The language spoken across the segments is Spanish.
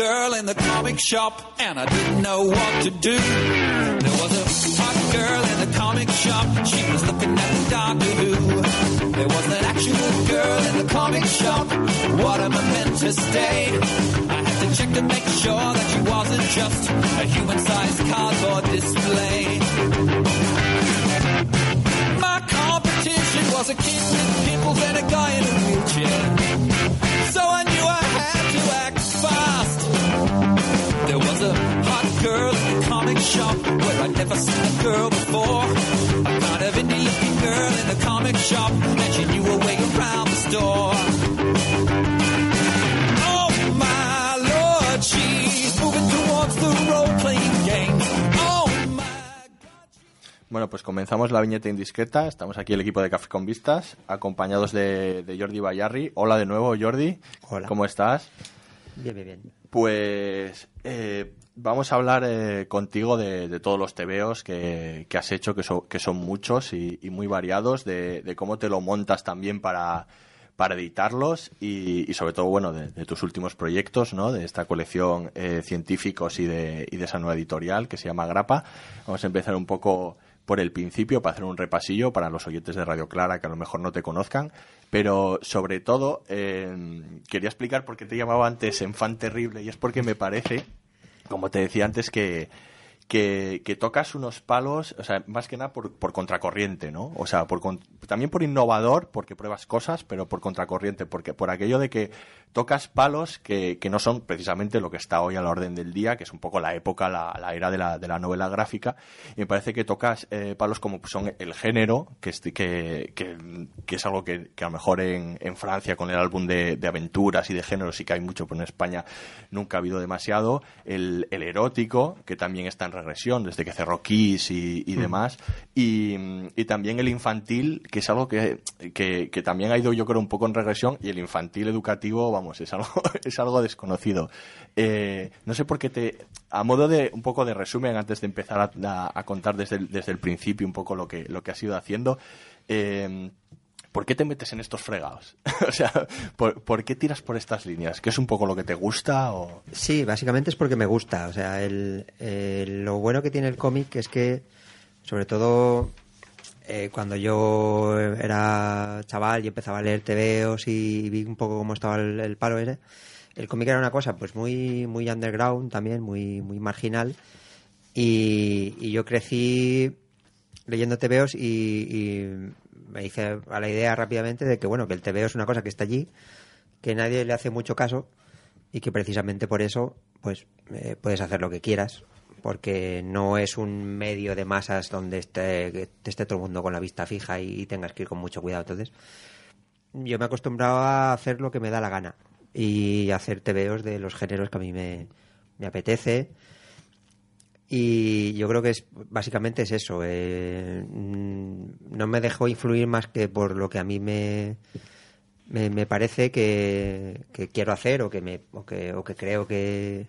girl in the comic shop, and I didn't know what to do. There was a hot girl in the comic shop, she was looking at the Doctor Who. There was an actual girl in the comic shop, what am I meant to stay? I had to check to make sure that she wasn't just a human-sized cardboard display. My competition was a kid with pimples and a guy in a wheelchair. So I knew I had to act shop where I'd never seen a girl before. A kind of indie looking girl in the comic shop, and she knew her way around the store. Oh my lord, she's moving towards the role playing game. Oh my Bueno, pues comenzamos la viñeta indiscreta. Estamos aquí el equipo de Café con Vistas, acompañados de, de Jordi Bayarri. Hola de nuevo, Jordi. Hola. ¿Cómo estás? Bien, bien, bien. Pues eh, vamos a hablar eh, contigo de, todos los tebeos que, que has hecho, que, son muchos y, muy variados, de, cómo te lo montas también para, editarlos y, sobre todo, bueno, de, tus últimos proyectos, ¿no? De esta colección eh, científicos y de, esa nueva editorial que se llama Grapa. Vamos a empezar un poco por el principio para hacer un repasillo para los oyentes de Radio Clara que a lo mejor no te conozcan. Pero sobre todo, eh, quería explicar por qué te llamaba antes Enfant Terrible y es porque me parece, como te decía antes, que, que, que tocas unos palos, o sea, más que nada por, por contracorriente, ¿no? O sea, por, también por innovador, porque pruebas cosas, pero por contracorriente, porque por aquello de que tocas palos que, que no son precisamente lo que está hoy a la orden del día, que es un poco la época, la, la era de la, de la novela gráfica, y me parece que tocas eh, palos como son el género, que es, que, que, es algo que, que a lo mejor en, en Francia con el álbum de, de aventuras y de género sí que hay mucho, pero en España nunca ha habido demasiado, el, el erótico, que también está en regresión desde que cerró Kiss y, y demás, y, y también el infantil, que es algo que, que, que también ha ido yo creo un poco en regresión, y el infantil educativo, vamos, es algo, es algo desconocido. Eh, no sé por qué te, a modo de un poco de resumen, antes de empezar a, a- a contar desde el, desde el principio un poco lo que, lo que has ido haciendo, eh, ¿por qué te metes en estos fregados? o sea, ¿por, qué tiras por estas líneas? ¿Qué es un poco lo que te gusta? O... Sí, básicamente es porque me gusta. O sea, el, lo bueno que tiene el cómic es que, sobre todo, eh, cuando yo era chaval y empezaba a leer TVOs y vi un poco cómo estaba el, el el cómic era una cosa pues muy muy underground también, muy muy marginal. Y, y yo crecí leyendo TVOs y me hice a la idea rápidamente de que bueno que el TVO es una cosa que está allí, que nadie le hace mucho caso y que precisamente por eso pues eh, puedes hacer lo que quieras porque no es un medio de masas donde esté, esté todo el mundo con la vista fija y, tengas que ir con mucho cuidado. Entonces yo me he acostumbrado a hacer lo que me da la gana y hacer tebeos de los géneros que a mí me, me apetece y yo creo que es básicamente es eso eh, mm, no me dejo influir más que por lo que a mí me me, me parece que, que quiero hacer o que me o que, o que creo que,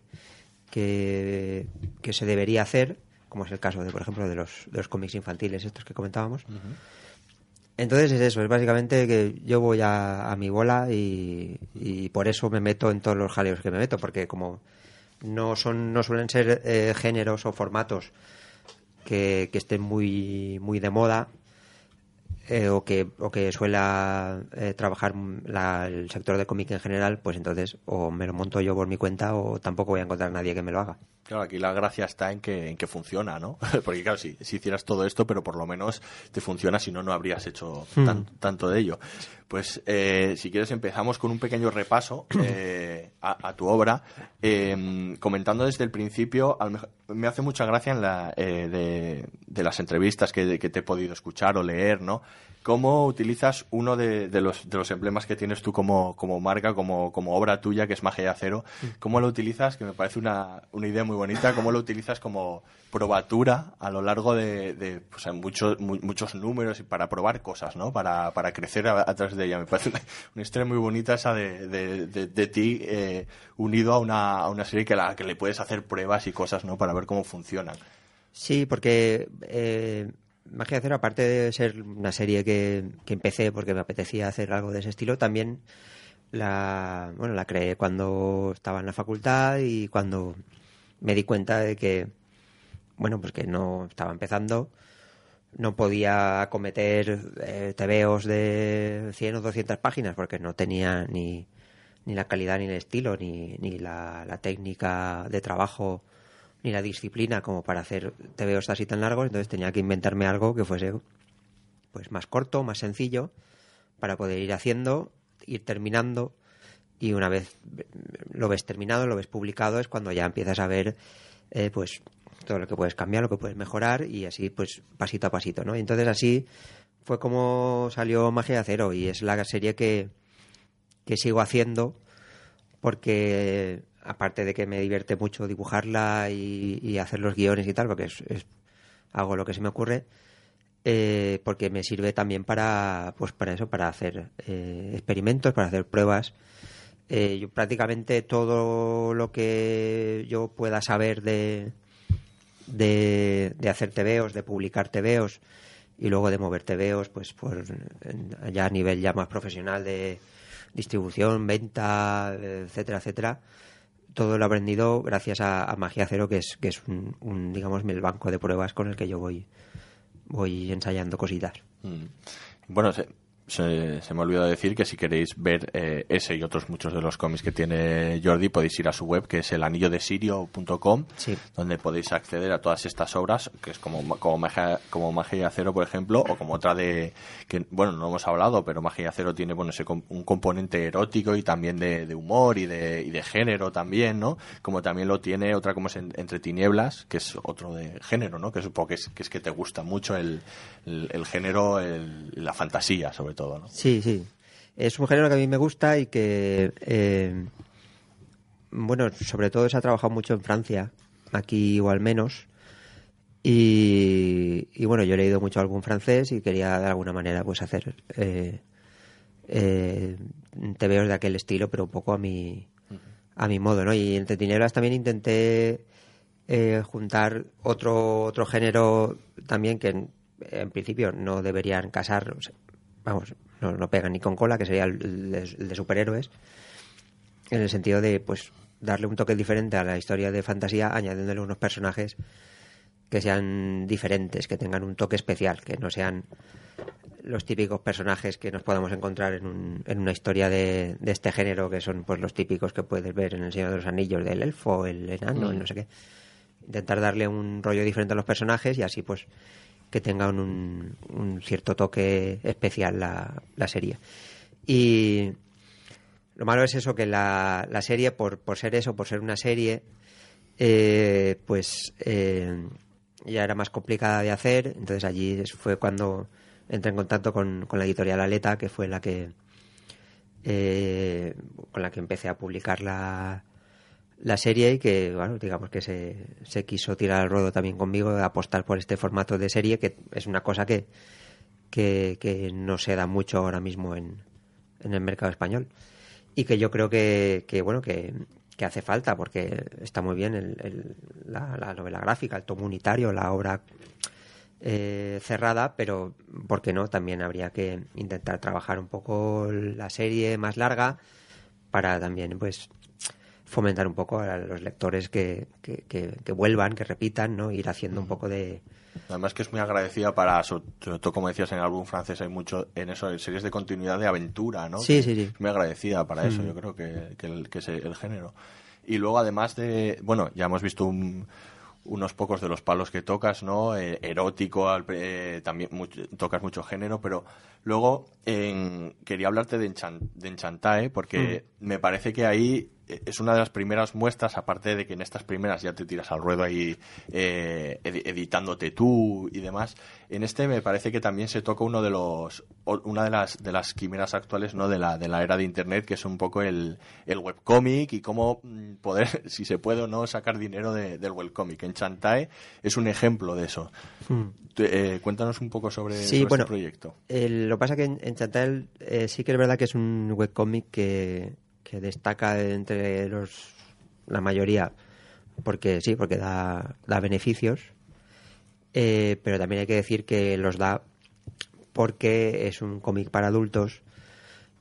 que que se debería hacer como es el caso de por ejemplo de los de los cómics infantiles estos que comentábamos. Entonces es eso, es básicamente que yo voy a, a mi bola y, y por eso me meto en todos los jaleos que me meto, porque como no son no suelen ser eh, géneros o formatos que, que estén muy muy de moda eh, o que o que suela eh, trabajar la- el sector de cómic en general, pues entonces o me lo monto yo por mi cuenta o tampoco voy a encontrar nadie que me lo haga. Claro, aquí la gracia está en que, en que funciona, ¿no? Porque claro, si, si hicieras todo esto, pero por lo menos te funciona, si no, no habrías hecho tan- tanto de ello. Pues eh, si quieres empezamos con un pequeño repaso eh, a, a tu obra, eh, comentando desde el principio, al me hace mucha gracia en la, eh, de, de las entrevistas que, que te he podido escuchar o leer, ¿no? Cómo utilizas uno de, de los, de los emblemas que tienes tú como, como marca, como, como obra tuya, que es Magia de Acero. ¿Cómo lo utilizas? Que me parece una, una idea muy bonita. ¿Cómo lo utilizas como probatura a lo largo de, de pues, muchos, mu- muchos números y para probar cosas, ¿no? Para, para crecer a, a través de ella. Me parece una, una historia muy bonita esa de, ti eh, unido a una, a una serie que, la, que le puedes hacer pruebas y cosas, ¿no? Para ver cómo funcionan. Sí, porque eh, Magia Cero, aparte de ser una serie que, que empecé porque me apetecía hacer algo de ese estilo, también la, bueno, la creé cuando estaba en la facultad y cuando me di cuenta de que, bueno, pues que no estaba empezando, no podía acometer eh, tebeos de 100 o 200 páginas porque no tenía ni, ni la calidad ni el estilo, ni, ni la técnica de trabajo, ni la disciplina como para hacer tebeos así tan largos, entonces tenía que inventarme algo que fuese pues más corto, más sencillo, para poder ir haciendo, ir terminando y una vez lo ves terminado, lo ves publicado, es cuando ya empiezas a ver eh, pues todo lo que puedes cambiar, lo que puedes mejorar y así pues pasito a pasito, ¿no? Y entonces así fue como salió Magia de Acero y es la serie que, que sigo haciendo porque aparte de que me divierte mucho dibujarla y, hacer los guiones y tal, porque es, es- lo que se me ocurre, eh, porque me sirve también para pues para eso para hacer eh, experimentos para hacer pruebas. Eh, yo prácticamente todo lo que yo pueda saber de de, de hacer tebeos de publicar tebeos y luego de mover tebeos pues en- ya a nivel ya más profesional de distribución venta etcétera etcétera todo lo aprendido gracias a, a Magia Cero que es que es un, un, digamos el banco de pruebas con el que yo voy voy ensayando cositas. Mm. Bueno, se, se, me olvidó decir que si queréis ver eh, ese y otros muchos de los cómics que tiene Jordi, podéis ir a su web, que es el anillodesirio.com, Sí. donde podéis acceder a todas estas obras, que es como, como, magia, como Magia y Acero, por ejemplo, o como otra de, que bueno, no hemos hablado, pero Magia y Acero tiene bueno, ese un componente erótico y también de, de humor y de, y de género también, ¿no? Como también lo tiene otra como es en- Entre Tinieblas, que es otro de género, ¿no? Que supongo que es que, es que te gusta mucho el, el, el género, el- la fantasía, sobre todo, Sí, sí. Es un género que a mí me gusta y que, eh, bueno, sobre todo se ha trabajado mucho en Francia, aquí igual menos. Y, y bueno, yo he leído mucho algún francés y quería de alguna manera pues hacer eh, eh, tebeos de aquel estilo, pero un poco a mi, a mi modo, ¿no? Y entre tinieblas también intenté eh, juntar otro, otro género también que en, en principio no deberían casar, o sea, vamos, no, no pegan ni con cola, que sería el, de- el de superhéroes, en el sentido de pues darle un toque diferente a la historia de fantasía, añadiéndole unos personajes que sean diferentes, que tengan un toque especial, que no sean los típicos personajes que nos podamos encontrar en, un- en una historia de, de este género, que son pues los típicos que puedes ver en El Señor de los Anillos, del elfo, el enano, el no sé qué. Intentar darle un rollo diferente a los personajes y así pues que tengan un, un cierto toque especial la, la serie. Y lo malo es eso, que la, la serie, por, por ser eso, por ser una serie, eh, pues eh, ya era más complicada de hacer. Entonces allí fue cuando entré en contacto con, con la editorial Aleta, que fue la que eh, con la que empecé a publicar la, la serie y que, bueno, digamos que se, se quiso tirar al ruedo también conmigo, apostar por este formato de serie, que es una cosa que, que, que no se da mucho ahora mismo en, en el mercado español. Y que yo creo que, que bueno, que, que hace falta, porque está muy bien el- el- la, la novela gráfica, el tomo unitario, la obra eh, cerrada, pero ¿por qué no? También habría que intentar trabajar un poco la serie más larga para también, pues, fomentar un poco a los lectores que, que, que- que vuelvan, que repitan, ¿no? Ir haciendo un poco de... Además que es muy agradecida para, sobre todo como decías en el álbum francés, hay mucho en eso, en series de continuidad de aventura, ¿no? Sí, sí, sí. Es muy agradecida para eso, yo creo que, que, el, que es el género. Y luego además de, bueno, ya hemos visto un- unos pocos de los palos que tocas, ¿no? Eh, erótico, al- eh, también mucho- tocas mucho género, pero luego quería hablarte de, Enchan- de Enchantae, porque me parece que ahí es una de las primeras muestras, aparte de que en estas primeras ya te tiras al ruedo ahí eh, edi- editándote tú y demás. En este me parece que también se toca uno de los una de las de las quimeras actuales, ¿no? De la de la era de internet, que es un poco el, el webcómic y cómo mm, poder, si se puede o no, sacar dinero de- del webcómic. En Chantae es un ejemplo de eso. Te- eh, cuéntanos un poco sobre, Sí, sobre bueno, este proyecto. Lo que pasa que en, en Chantal eh, sí que es verdad que es un webcómic que, que destaca entre los la mayoría porque sí, porque da, da beneficios, eh, pero también hay que decir que los da porque es un cómic para adultos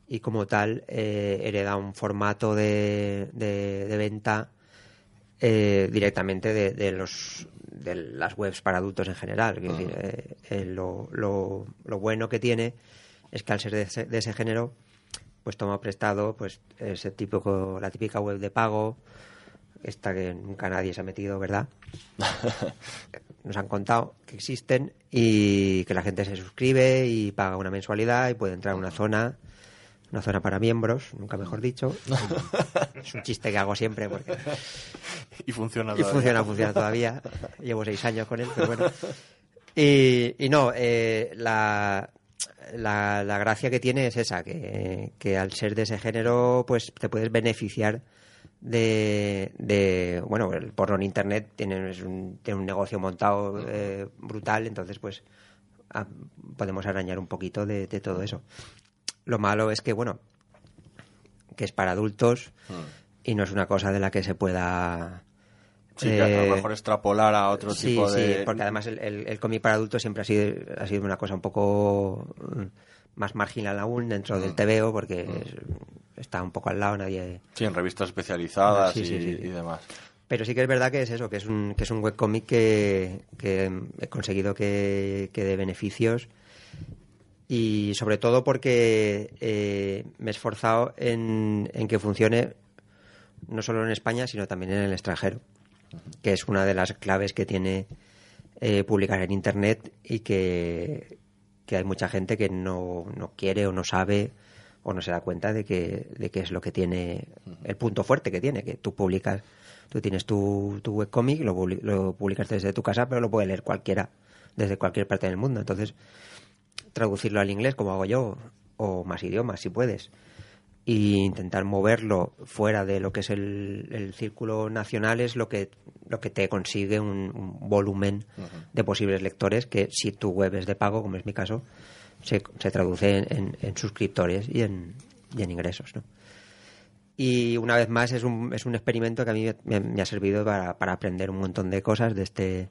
y como tal eh, hereda un formato de, de- de venta eh, directamente de, de los de las webs para adultos en general. Decir, eh, lo, lo- lo bueno que tiene es que al ser de ese, de ese género, pues toma prestado pues ese típico, la típica web de pago, esta que nunca nadie se ha metido, ¿verdad? Nos han contado que existen y que la gente se suscribe y paga una mensualidad y puede entrar a una zona, una zona para miembros, nunca mejor dicho. es un chiste que hago siempre porque Y funciona y todavía. funciona, funciona todavía. Llevo seis años con él, pero bueno. Y, y no, eh, la, la, la gracia que tiene es esa, que, que al ser de ese género, pues te puedes beneficiar de, de bueno, el porno en internet tiene, es un, tiene un negocio montado eh, brutal, entonces pues ah, podemos arañar un poquito de, de todo eso. Lo malo es que, bueno, que es para adultos y no es una cosa de la que se pueda Sí, que a eh, lo mejor extrapolar a otro sí, tipo de... Sí, porque además el, el- el cómic para adultos siempre ha sido, ha sido una cosa un poco mm, más marginal aún dentro Mm. del TVO porque es- está un poco al lado, nadie... Sí, en revistas especializadas Sí, y, demás. Pero sí que es verdad que es eso, que es un, que es un webcómic que, que he conseguido que, que dé beneficios y sobre todo porque eh, me he esforzado en, en que funcione no solo en España, sino también en el extranjero, que es una de las claves que tiene eh, publicar en Internet y que, que hay mucha gente que no, no quiere o no sabe o no se da cuenta de que, de es lo que tiene, el punto fuerte que tiene, que tú publicas, tú tienes tu, tu webcómic, lo, lo publicas desde tu casa, pero lo puede leer cualquiera, desde cualquier parte del mundo. Entonces, traducirlo al inglés como hago yo, o más idiomas si puedes, e intentar moverlo fuera de lo que es el, el círculo nacional es lo que, lo que te consigue un, un volumen de posibles lectores que si tu web es de pago, como es mi caso, se, se traduce en, en- en suscriptores y en, y en ingresos. ¿no? Y una vez más es un, es un experimento que a mí me, me ha servido para, para aprender un montón de cosas de este,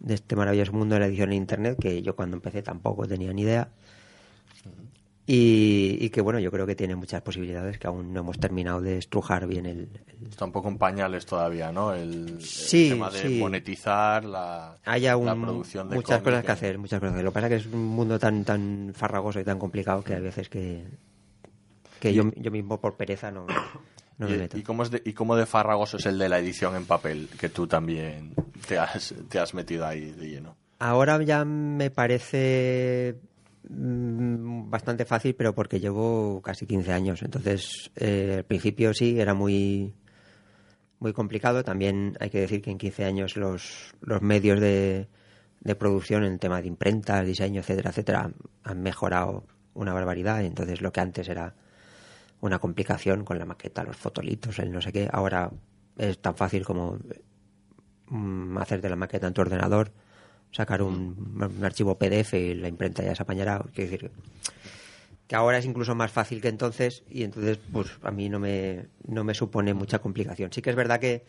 de este maravilloso mundo de la edición en Internet, que yo cuando empecé tampoco tenía ni idea. Y, y que bueno, yo creo que tiene muchas posibilidades que aún no hemos terminado de estrujar bien el, el- Está un poco en pañales todavía, ¿no? El, el Sí, tema de sí. monetizar la, hay la aún producción de muchas cosas que eh. hacer, muchas cosas. Lo que pasa es que es un mundo tan tan farragoso y tan complicado que hay veces que que yo, yo mismo por pereza no, no me ¿Y, meto. y cómo es de, ¿Y cómo de farragoso es el de la edición en papel? Que tú también te has, te has metido ahí de lleno. Ahora ya me parece bastante fácil, pero porque llevo casi 15 años. Entonces, eh, al principio sí, era muy, muy complicado. También hay que decir que en 15 años los, los medios de, de producción en el tema de imprentas, diseño, etcétera, etcétera, han- han mejorado una barbaridad. Entonces, lo que antes era una complicación con la maqueta, los fotolitos, el no sé qué, ahora es tan fácil como mm, hacerte la maqueta en tu ordenador, sacar un, archivo PDF y la imprenta ya se apañará. Quiero decir que ahora es incluso más fácil que entonces y entonces pues a mí no me, no me supone mucha complicación. Sí que es verdad que,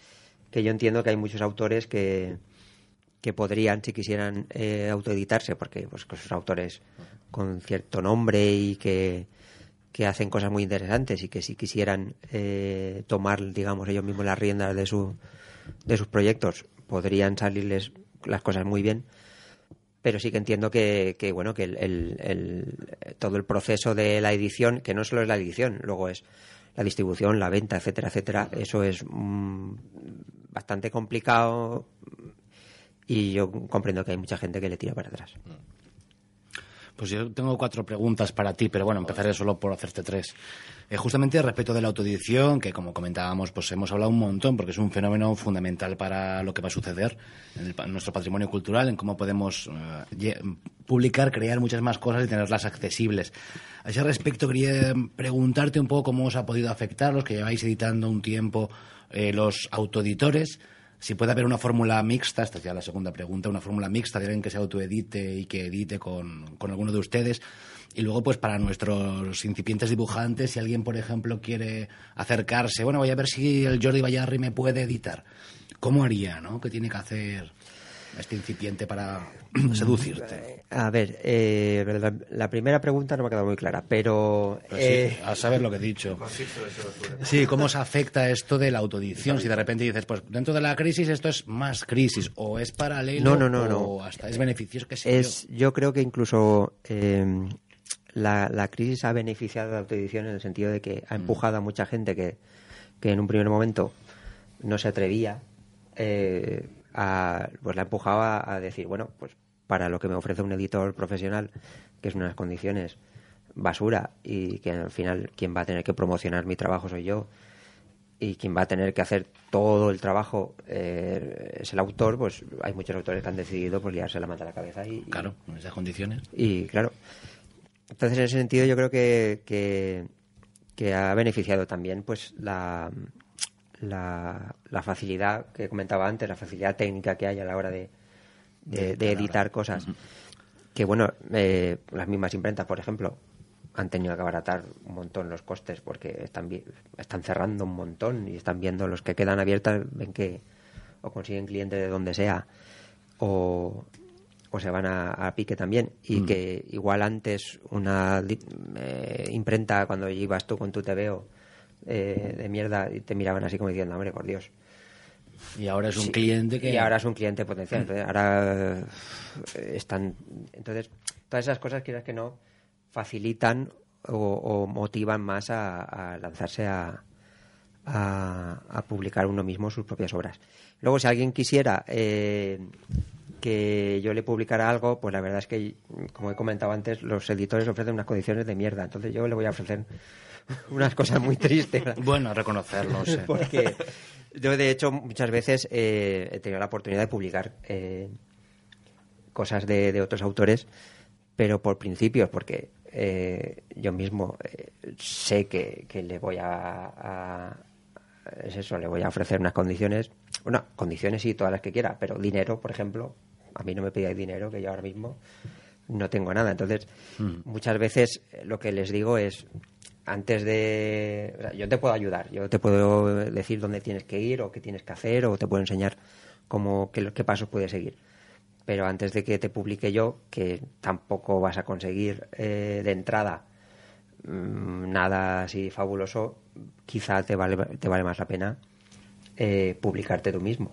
que yo entiendo que hay muchos autores que, que podrían, si quisieran, eh, autoeditarse, porque pues, que son autores con cierto nombre y que, que hacen cosas muy interesantes y que si quisieran eh, tomar, digamos, ellos mismos las riendas de, su, de sus proyectos, podrían salirles las cosas muy bien. Pero sí que entiendo que, que, bueno, que el, el- el- todo el proceso de la edición, que no solo es la edición, luego es la distribución, la venta, etcétera, etcétera, eso es mm, bastante complicado y yo comprendo que hay mucha gente que le tira para atrás. Pues yo tengo cuatro preguntas para ti, pero bueno, empezaré solo por hacerte tres. Eh, justamente respecto de la autoedición, que como comentábamos, pues hemos hablado un montón, porque es un fenómeno fundamental para lo que va a suceder en, el en nuestro patrimonio cultural, en cómo podemos eh, publicar, crear muchas más cosas y tenerlas accesibles. A ese respecto, quería preguntarte un poco cómo os ha podido afectar, los que lleváis editando un tiempo, eh, los autoeditores, si puede haber una fórmula mixta, esta es ya la segunda pregunta, una fórmula mixta de alguien que se autoedite y que edite con, con alguno de ustedes. Y luego, pues para nuestros incipientes dibujantes, si alguien, por ejemplo, quiere acercarse, bueno, voy a ver si el Jordi Bayarri me puede editar. ¿Cómo haría, no? ¿Qué tiene que hacer? Este incipiente para seducirte? A ver, eh, la, la primera pregunta no me ha quedado muy clara, pero... Pues sí, eh, a saber lo que he dicho. Sí, cómo se afecta esto de la autoedición. Si de repente dices, pues dentro de la crisis esto es más crisis, o es paralelo, No, no, no, o no. hasta es beneficioso, qué sé es, yo creo que incluso eh, la, la crisis ha beneficiado a la autoedición en el sentido de que Mm. ha empujado a mucha gente que, que en un primer momento no se atrevía eh, a, pues la empujaba a decir, bueno, pues para lo que me ofrece un editor profesional, que es unas condiciones basura y que al final quien va a tener que promocionar mi trabajo soy yo y quien va a tener que hacer todo el trabajo eh, es el autor, pues hay muchos autores que han decidido pues liarse la manta a la cabeza y. Claro, en esas condiciones. y claro. Entonces, en ese sentido, yo creo que, que, que ha beneficiado también pues la, la, la facilidad que comentaba antes, la facilidad técnica que hay a la hora de, de, de editar cosas. Que bueno, eh, las mismas imprentas, por ejemplo, han tenido que abaratar un montón los costes porque están, están cerrando un montón y están viendo los que quedan abiertas, ven que o consiguen clientes de donde sea o, o se van a, a pique también. Y que igual antes una eh, imprenta, cuando ibas tú con tu TVO eh, de mierda, y te miraban así como diciendo, hombre, por Dios. Y ahora es un Sí, cliente que... Y ahora es un cliente potencial. Entonces, ahora eh, están. Entonces, todas esas cosas, quieras que no, facilitan o, o motivan más a, a lanzarse a, a, a publicar uno mismo sus propias obras. Luego, si alguien quisiera eh, que yo le publicara algo, pues la verdad es que, como he comentado antes, los editores ofrecen unas condiciones de mierda. Entonces, yo le voy a ofrecer unas cosas muy tristes. Bueno, reconocerlo, sí. Porque yo, de hecho, muchas veces eh, he tenido la oportunidad de publicar eh, cosas de, de otros autores, pero por principios, porque eh, yo mismo eh, sé que, que le voy a, a- Es eso, le voy a ofrecer unas condiciones. Bueno, condiciones sí, todas las que quiera, pero dinero, por ejemplo, a mí no me pidáis dinero, que yo ahora mismo no tengo nada. Entonces, muchas veces eh, lo que les digo es, antes de... o sea, yo te puedo ayudar, yo te puedo decir dónde tienes que ir o qué tienes que hacer o te puedo enseñar cómo, qué, qué pasos puedes seguir. Pero antes de que te publique yo, que tampoco vas a conseguir eh, de entrada mm, nada así fabuloso, quizá te vale, te vale más la pena eh, publicarte tú mismo.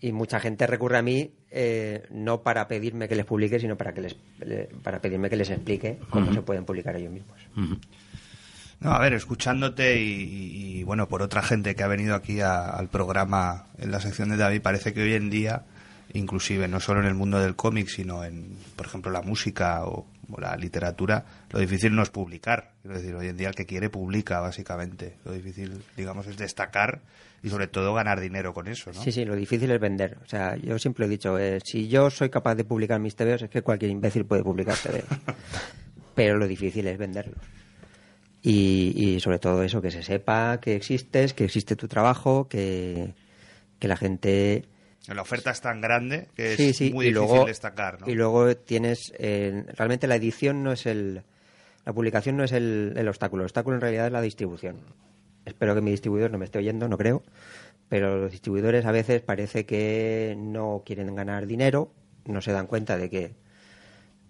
Y mucha gente recurre a mí eh, no para pedirme que les publique, sino para que les le- para pedirme que les explique cómo se pueden publicar ellos mismos. No, a ver, escuchándote y, bueno, por otra gente que ha venido aquí a- al programa en la sección de David, parece que hoy en día, inclusive no solo en el mundo del cómic, sino en, por ejemplo, la música o, o la literatura, lo difícil no es publicar. Quiero decir, hoy en día el que quiere publica, básicamente. Lo difícil, digamos, es destacar y sobre todo ganar dinero con eso, ¿no? Sí, sí, lo difícil es vender. O sea, yo siempre he dicho, eh, si yo soy capaz de publicar mis TVOs, es que cualquier imbécil puede publicar TVOs. Pero lo difícil es venderlos. Y, y sobre todo eso, que se sepa que existes, que existe tu trabajo, que, que la gente... La oferta es tan grande que es sí, sí, muy y difícil luego, destacar, ¿no? Y luego tienes... eh, realmente la edición no es el... La publicación no es el, el obstáculo. El obstáculo en realidad es la distribución. Espero que mi distribuidor no me esté oyendo, no creo. Pero los distribuidores a veces parece que no quieren ganar dinero, no se dan cuenta de que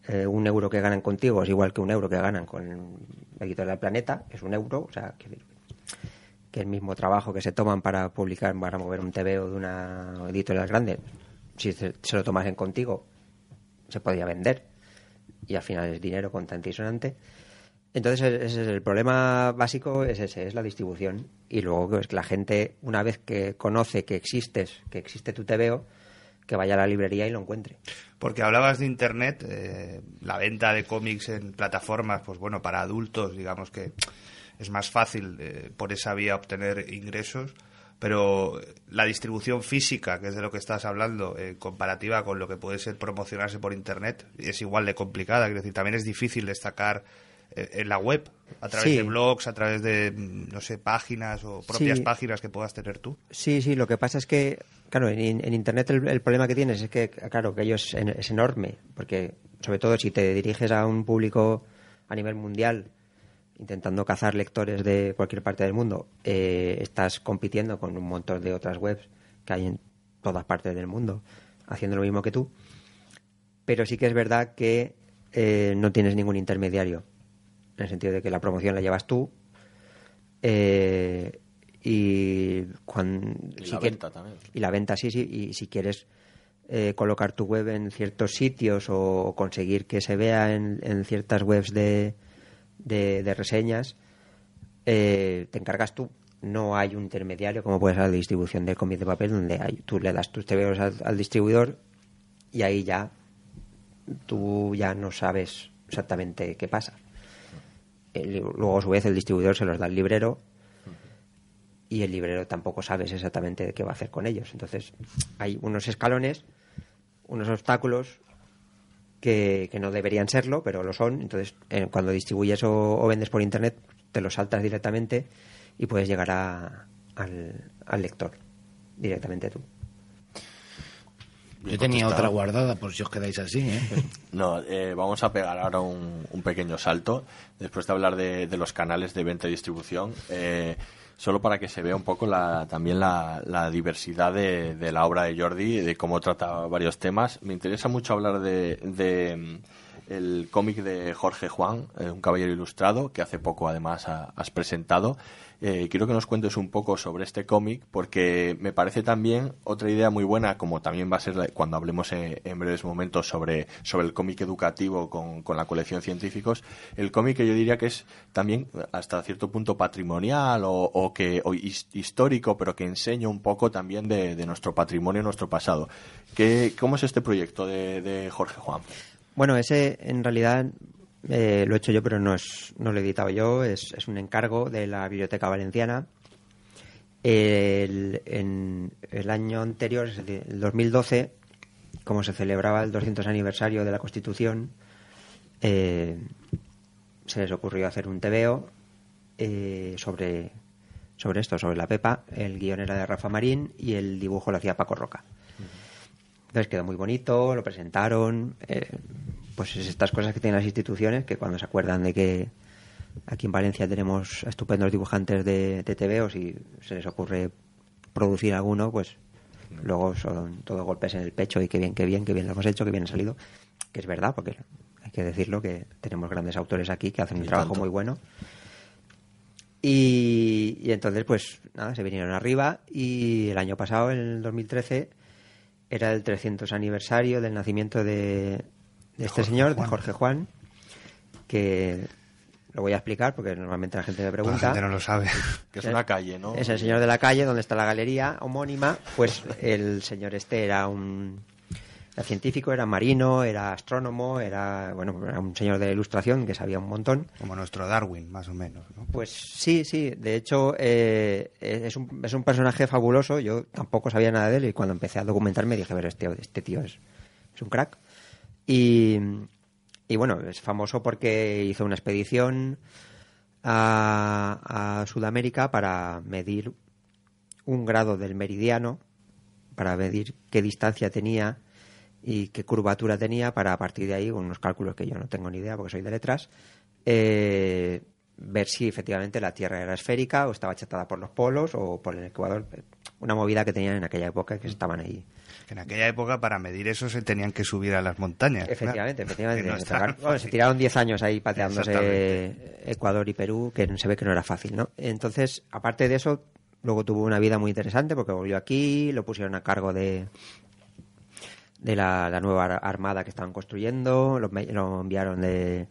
eh, un euro que ganan contigo es igual que un euro que ganan con Editorial del Planeta, es un euro, o sea, que, el mismo trabajo que se toman para publicar, para mover un TVO de una editorial grande, si se, lo tomasen contigo, se podría vender. Y al final es dinero contante y sonante. Entonces, ese es el problema básico es ese, es la distribución. Y luego pues, que la gente, una vez que conoce que existes, que existe tu TVO, que vaya a la librería y lo encuentre. Porque hablabas de Internet, eh, la venta de cómics en plataformas, pues bueno, para adultos, digamos que es más fácil eh, por esa vía obtener ingresos, pero la distribución física, que es de lo que estás hablando, en comparativa con lo que puede ser promocionarse por Internet, es igual de complicada. Quiero decir, también es difícil destacar eh, en la web, a través Sí. de blogs, a través de, mm, no sé, páginas o propias Sí. páginas que puedas tener tú. Sí, sí, lo que pasa es que, claro, en, Internet el, el problema que tienes es que, claro, que ello es, en- es enorme, porque sobre todo si te diriges a un público a nivel mundial, intentando cazar lectores de cualquier parte del mundo, eh, estás compitiendo con un montón de otras webs que hay en todas partes del mundo. haciendo lo mismo que tú. Pero sí que es verdad que eh, no tienes ningún intermediario. En el sentido de que la promoción la llevas tú. eh, y, cuan- Y si la venta también. Y la venta, sí, sí. Y si quieres eh, colocar tu web en ciertos sitios o conseguir que se vea en, en ciertas webs de, de, de reseñas, eh, te encargas tú. No hay un intermediario como puede ser la distribución de cómic de papel, donde hay- tú le das tus TVOs al, al distribuidor y ahí ya tú ya no sabes exactamente qué pasa. El- luego, a su vez, el distribuidor se los da al librero y el librero tampoco sabes exactamente qué va a hacer con ellos. Entonces, hay unos escalones, unos obstáculos que, que no deberían serlo, pero lo son. Entonces, eh, cuando distribuyes o, o vendes por internet, te los saltas directamente y puedes llegar a- al, al lector directamente tú. Yo tenía otra guardada, por si os quedáis así, ¿eh? No, eh, vamos a pegar ahora un, un pequeño salto después de hablar de, de los canales de venta y distribución. eh, solo para que se vea un poco la, también la, diversidad de, la obra de Jordi, de cómo trata varios temas. Me interesa mucho hablar de, el cómic de Jorge Juan, eh, un caballero ilustrado, que hace poco además ha- has presentado. Eh, quiero que nos cuentes un poco sobre este cómic porque me parece también otra idea muy buena, como también va a ser cuando hablemos en, breves momentos sobre, sobre el cómic educativo con, con la colección científicos, el cómic que yo diría que es también hasta cierto punto patrimonial o, que histórico, pero que enseña un poco también de, de nuestro patrimonio, nuestro pasado. ¿Qué, ¿Cómo es este proyecto de, de Jorge Juan? Bueno, ese en realidad eh, lo he hecho yo, pero no, es, no lo he editado yo. Es, un encargo de la Biblioteca Valenciana. El, en el año anterior, es el 2012, como se celebraba el 200 aniversario de la Constitución, eh, se les ocurrió hacer un TVO eh, sobre, sobre esto, sobre la Pepa. El guion era de Rafa Marín y el dibujo lo hacía Paco Roca. Entonces quedó muy bonito, lo presentaron. eh, pues es estas cosas que tienen las instituciones que cuando se acuerdan de que aquí en Valencia tenemos a estupendos dibujantes de, de TVOs y se les ocurre producir alguno, pues luego son todos golpes en el pecho y qué bien, qué bien, qué bien lo hemos hecho, qué bien ha salido. Que es verdad, porque hay que decirlo que tenemos grandes autores aquí que hacen un trabajo tanto. muy bueno. Y, y entonces, pues nada, se vinieron arriba y el año pasado, en el 2013, era el 300 aniversario del nacimiento de, de este Jorge señor, Juan. de Jorge Juan, que lo voy a explicar porque normalmente la gente me La pregunta. gente no lo sabe. Que es una calle, ¿no? Es el señor de la calle, donde está la galería homónima. Pues el señor este era un era científico, era marino, era astrónomo, era bueno, era un señor de ilustración que sabía un montón. Como nuestro Darwin, más o menos. ¿no? Pues sí, sí. De hecho, eh, es, un, es un personaje fabuloso. Yo tampoco sabía nada de él y cuando empecé a documentarme dije, pero este, este tío es, es un crack. Y, y bueno, es famoso porque hizo una expedición a, a Sudamérica para medir un grado del meridiano, para medir qué distancia tenía y qué curvatura tenía, para a partir de ahí, unos cálculos que yo no tengo ni idea porque soy de letras, eh, ver si efectivamente la Tierra era esférica o estaba achatada por los polos o por el Ecuador. Una movida que tenían en aquella época que estaban ahí. En aquella época, para medir eso, se tenían que subir a las montañas. Efectivamente, Claro. efectivamente. No tragaron- bueno, se tiraron 10 años ahí pateándose. Ecuador y Perú, que se ve que no era fácil, ¿no? Entonces, aparte de eso, luego tuvo una vida muy interesante porque volvió aquí, lo pusieron a cargo de de la, la nueva ar- armada que estaban construyendo, lo, lo enviaron de,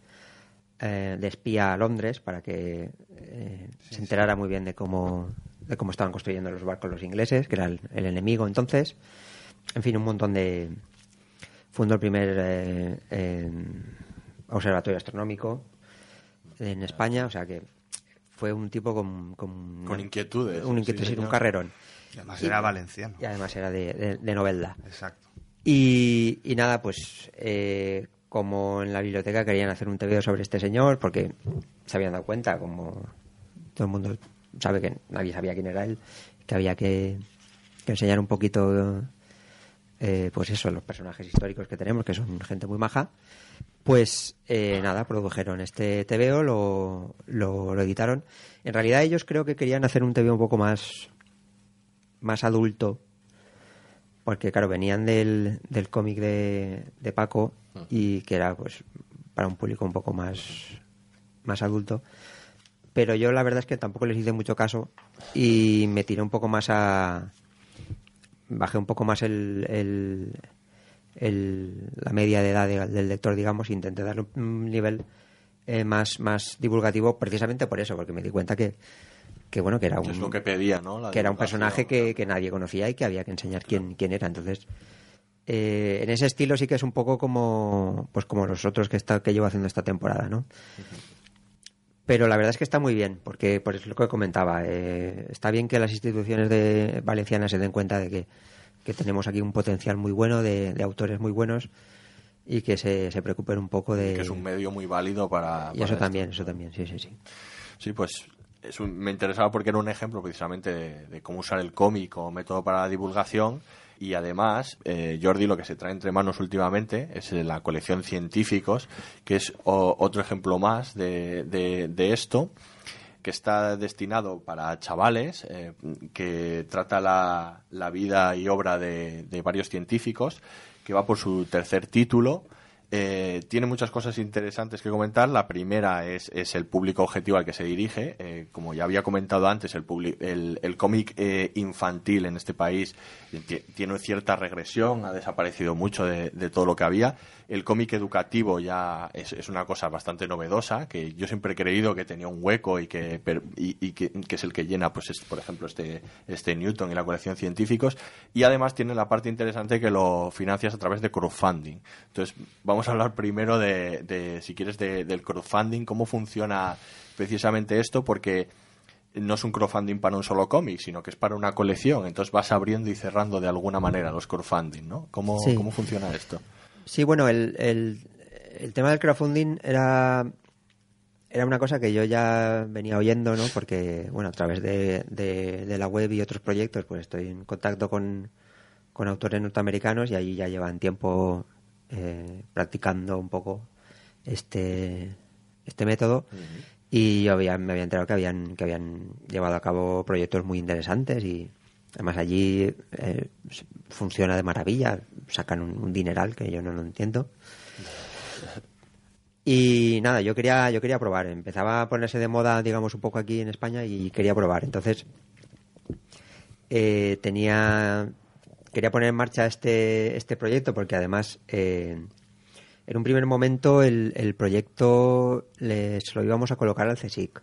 eh, de espía a Londres para que eh, se enterara muy bien de cómo, de cómo estaban construyendo los barcos los ingleses, que era el, el enemigo entonces. En fin, un montón de... Fundó el primer eh, eh, observatorio astronómico en España, o sea que fue un tipo con... Con, Con inquietudes, Un inquietud, sí, un carrerón. Y además era valenciano. Y además era de, de, de Novelda. Exacto. Y, nada, pues eh, como en la biblioteca querían hacer un TVO sobre este señor, porque se habían dado cuenta, como todo el mundo sabe que nadie sabía quién era él, que había que, que enseñar un poquito, eh, pues eso, los personajes históricos que tenemos, que son gente muy maja. Pues eh, nada, produjeron este TVO, lo, lo, lo editaron. En realidad ellos creo que querían hacer un TVO un poco más, más adulto, porque claro, venían del, del cómic de, de Paco y que era pues para un público un poco más, más adulto. Pero yo la verdad es que tampoco les hice mucho caso y me tiré un poco más a... Bajé un poco más el, el- el- la media de edad de- del lector, digamos, e intenté darle un nivel eh, más, más divulgativo precisamente por eso, porque me di cuenta que, que bueno, que era un, Es lo que pedía, ¿no? La que era un personaje que, que nadie conocía y que había que enseñar quién, quién era. Entonces, eh, en ese estilo sí que es un poco como pues como los otros que está, que llevo haciendo esta temporada, ¿no? Pero la verdad es que está muy bien, porque por eso es lo que comentaba. eh, está bien que las instituciones de valencianas se den cuenta de que, que tenemos aquí un potencial muy bueno de, de autores muy buenos y que se, se preocupen un poco de... Que es un medio muy válido para... y para eso esto. también, eso también, sí, sí, sí. Sí, pues es un- me interesaba porque era un ejemplo precisamente de, cómo usar el cómic como método para la divulgación y además eh, Jordi lo que se trae entre manos últimamente es la colección científicos que es otro ejemplo más de, esto que está destinado para chavales, eh, que trata la, vida y obra de varios científicos, que va por su tercer título. Eh, tiene muchas cosas interesantes que comentar. La primera es, es el público objetivo al que se dirige. Eh, como ya había comentado antes, el, el, el cómic eh, infantil en este país ti- tiene cierta regresión, ha desaparecido mucho de, todo lo que había. El cómic educativo ya es, es una cosa bastante novedosa, que yo siempre he creído que tenía un hueco y que, y, que, que es el que llena, pues, es, por ejemplo, este, este Newton y la colección científicos. Y además tiene la parte interesante que lo financias a través de crowdfunding. Entonces, vamos a hablar primero de, de, si quieres, de- del crowdfunding, cómo funciona precisamente esto, porque no es un crowdfunding para un solo cómic, sino que es para una colección. Entonces vas abriendo y cerrando de alguna manera los crowdfunding, ¿no? ¿Cómo, Sí. ¿cómo funciona esto? Sí, bueno, el, el, el tema del crowdfunding era, era una cosa que yo ya venía oyendo, ¿no? Porque, bueno, a través de, de, de la web y otros proyectos, pues estoy en contacto con, con autores norteamericanos y ahí ya llevan tiempo eh, practicando un poco este, este método. Y yo había, me había enterado que habían, que habían llevado a cabo proyectos muy interesantes y además allí eh, funciona de maravilla, sacan un, un dineral que yo no lo entiendo. Y nada, yo quería, yo quería probar. Empezaba a ponerse de moda, digamos, un poco aquí en España y quería probar. Entonces, eh, tenía, quería poner en marcha este, este proyecto porque además, eh, en un primer momento, el, el proyecto le- se lo íbamos a colocar al CSIC.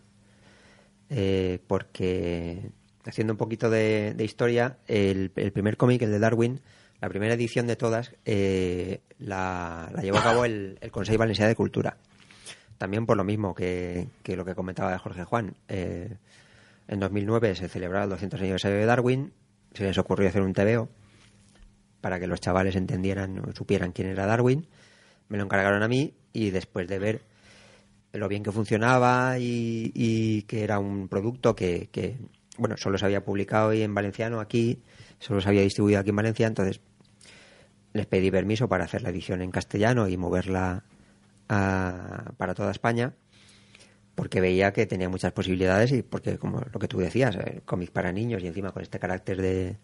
Eh, porque, haciendo un poquito de, de historia, el, primer cómic, el de Darwin, la primera edición de todas, eh, la, la llevó a cabo el, el Consejo Valenciano de Cultura. También por lo mismo que, que lo que comentaba Jorge Juan. Eh, en 2009 se celebraba el 200 aniversario de Darwin, se les ocurrió hacer un TVO para que los chavales entendieran o supieran quién era Darwin. Me lo encargaron a mí y después de ver lo bien que funcionaba y, que era un producto que, bueno, solo se había publicado hoy en valenciano aquí, solo se había distribuido aquí en Valencia, entonces les pedí permiso para hacer la edición en castellano y moverla a- para toda España porque veía que tenía muchas posibilidades y porque, como lo que tú decías, eh, cómic para niños y encima con este carácter de,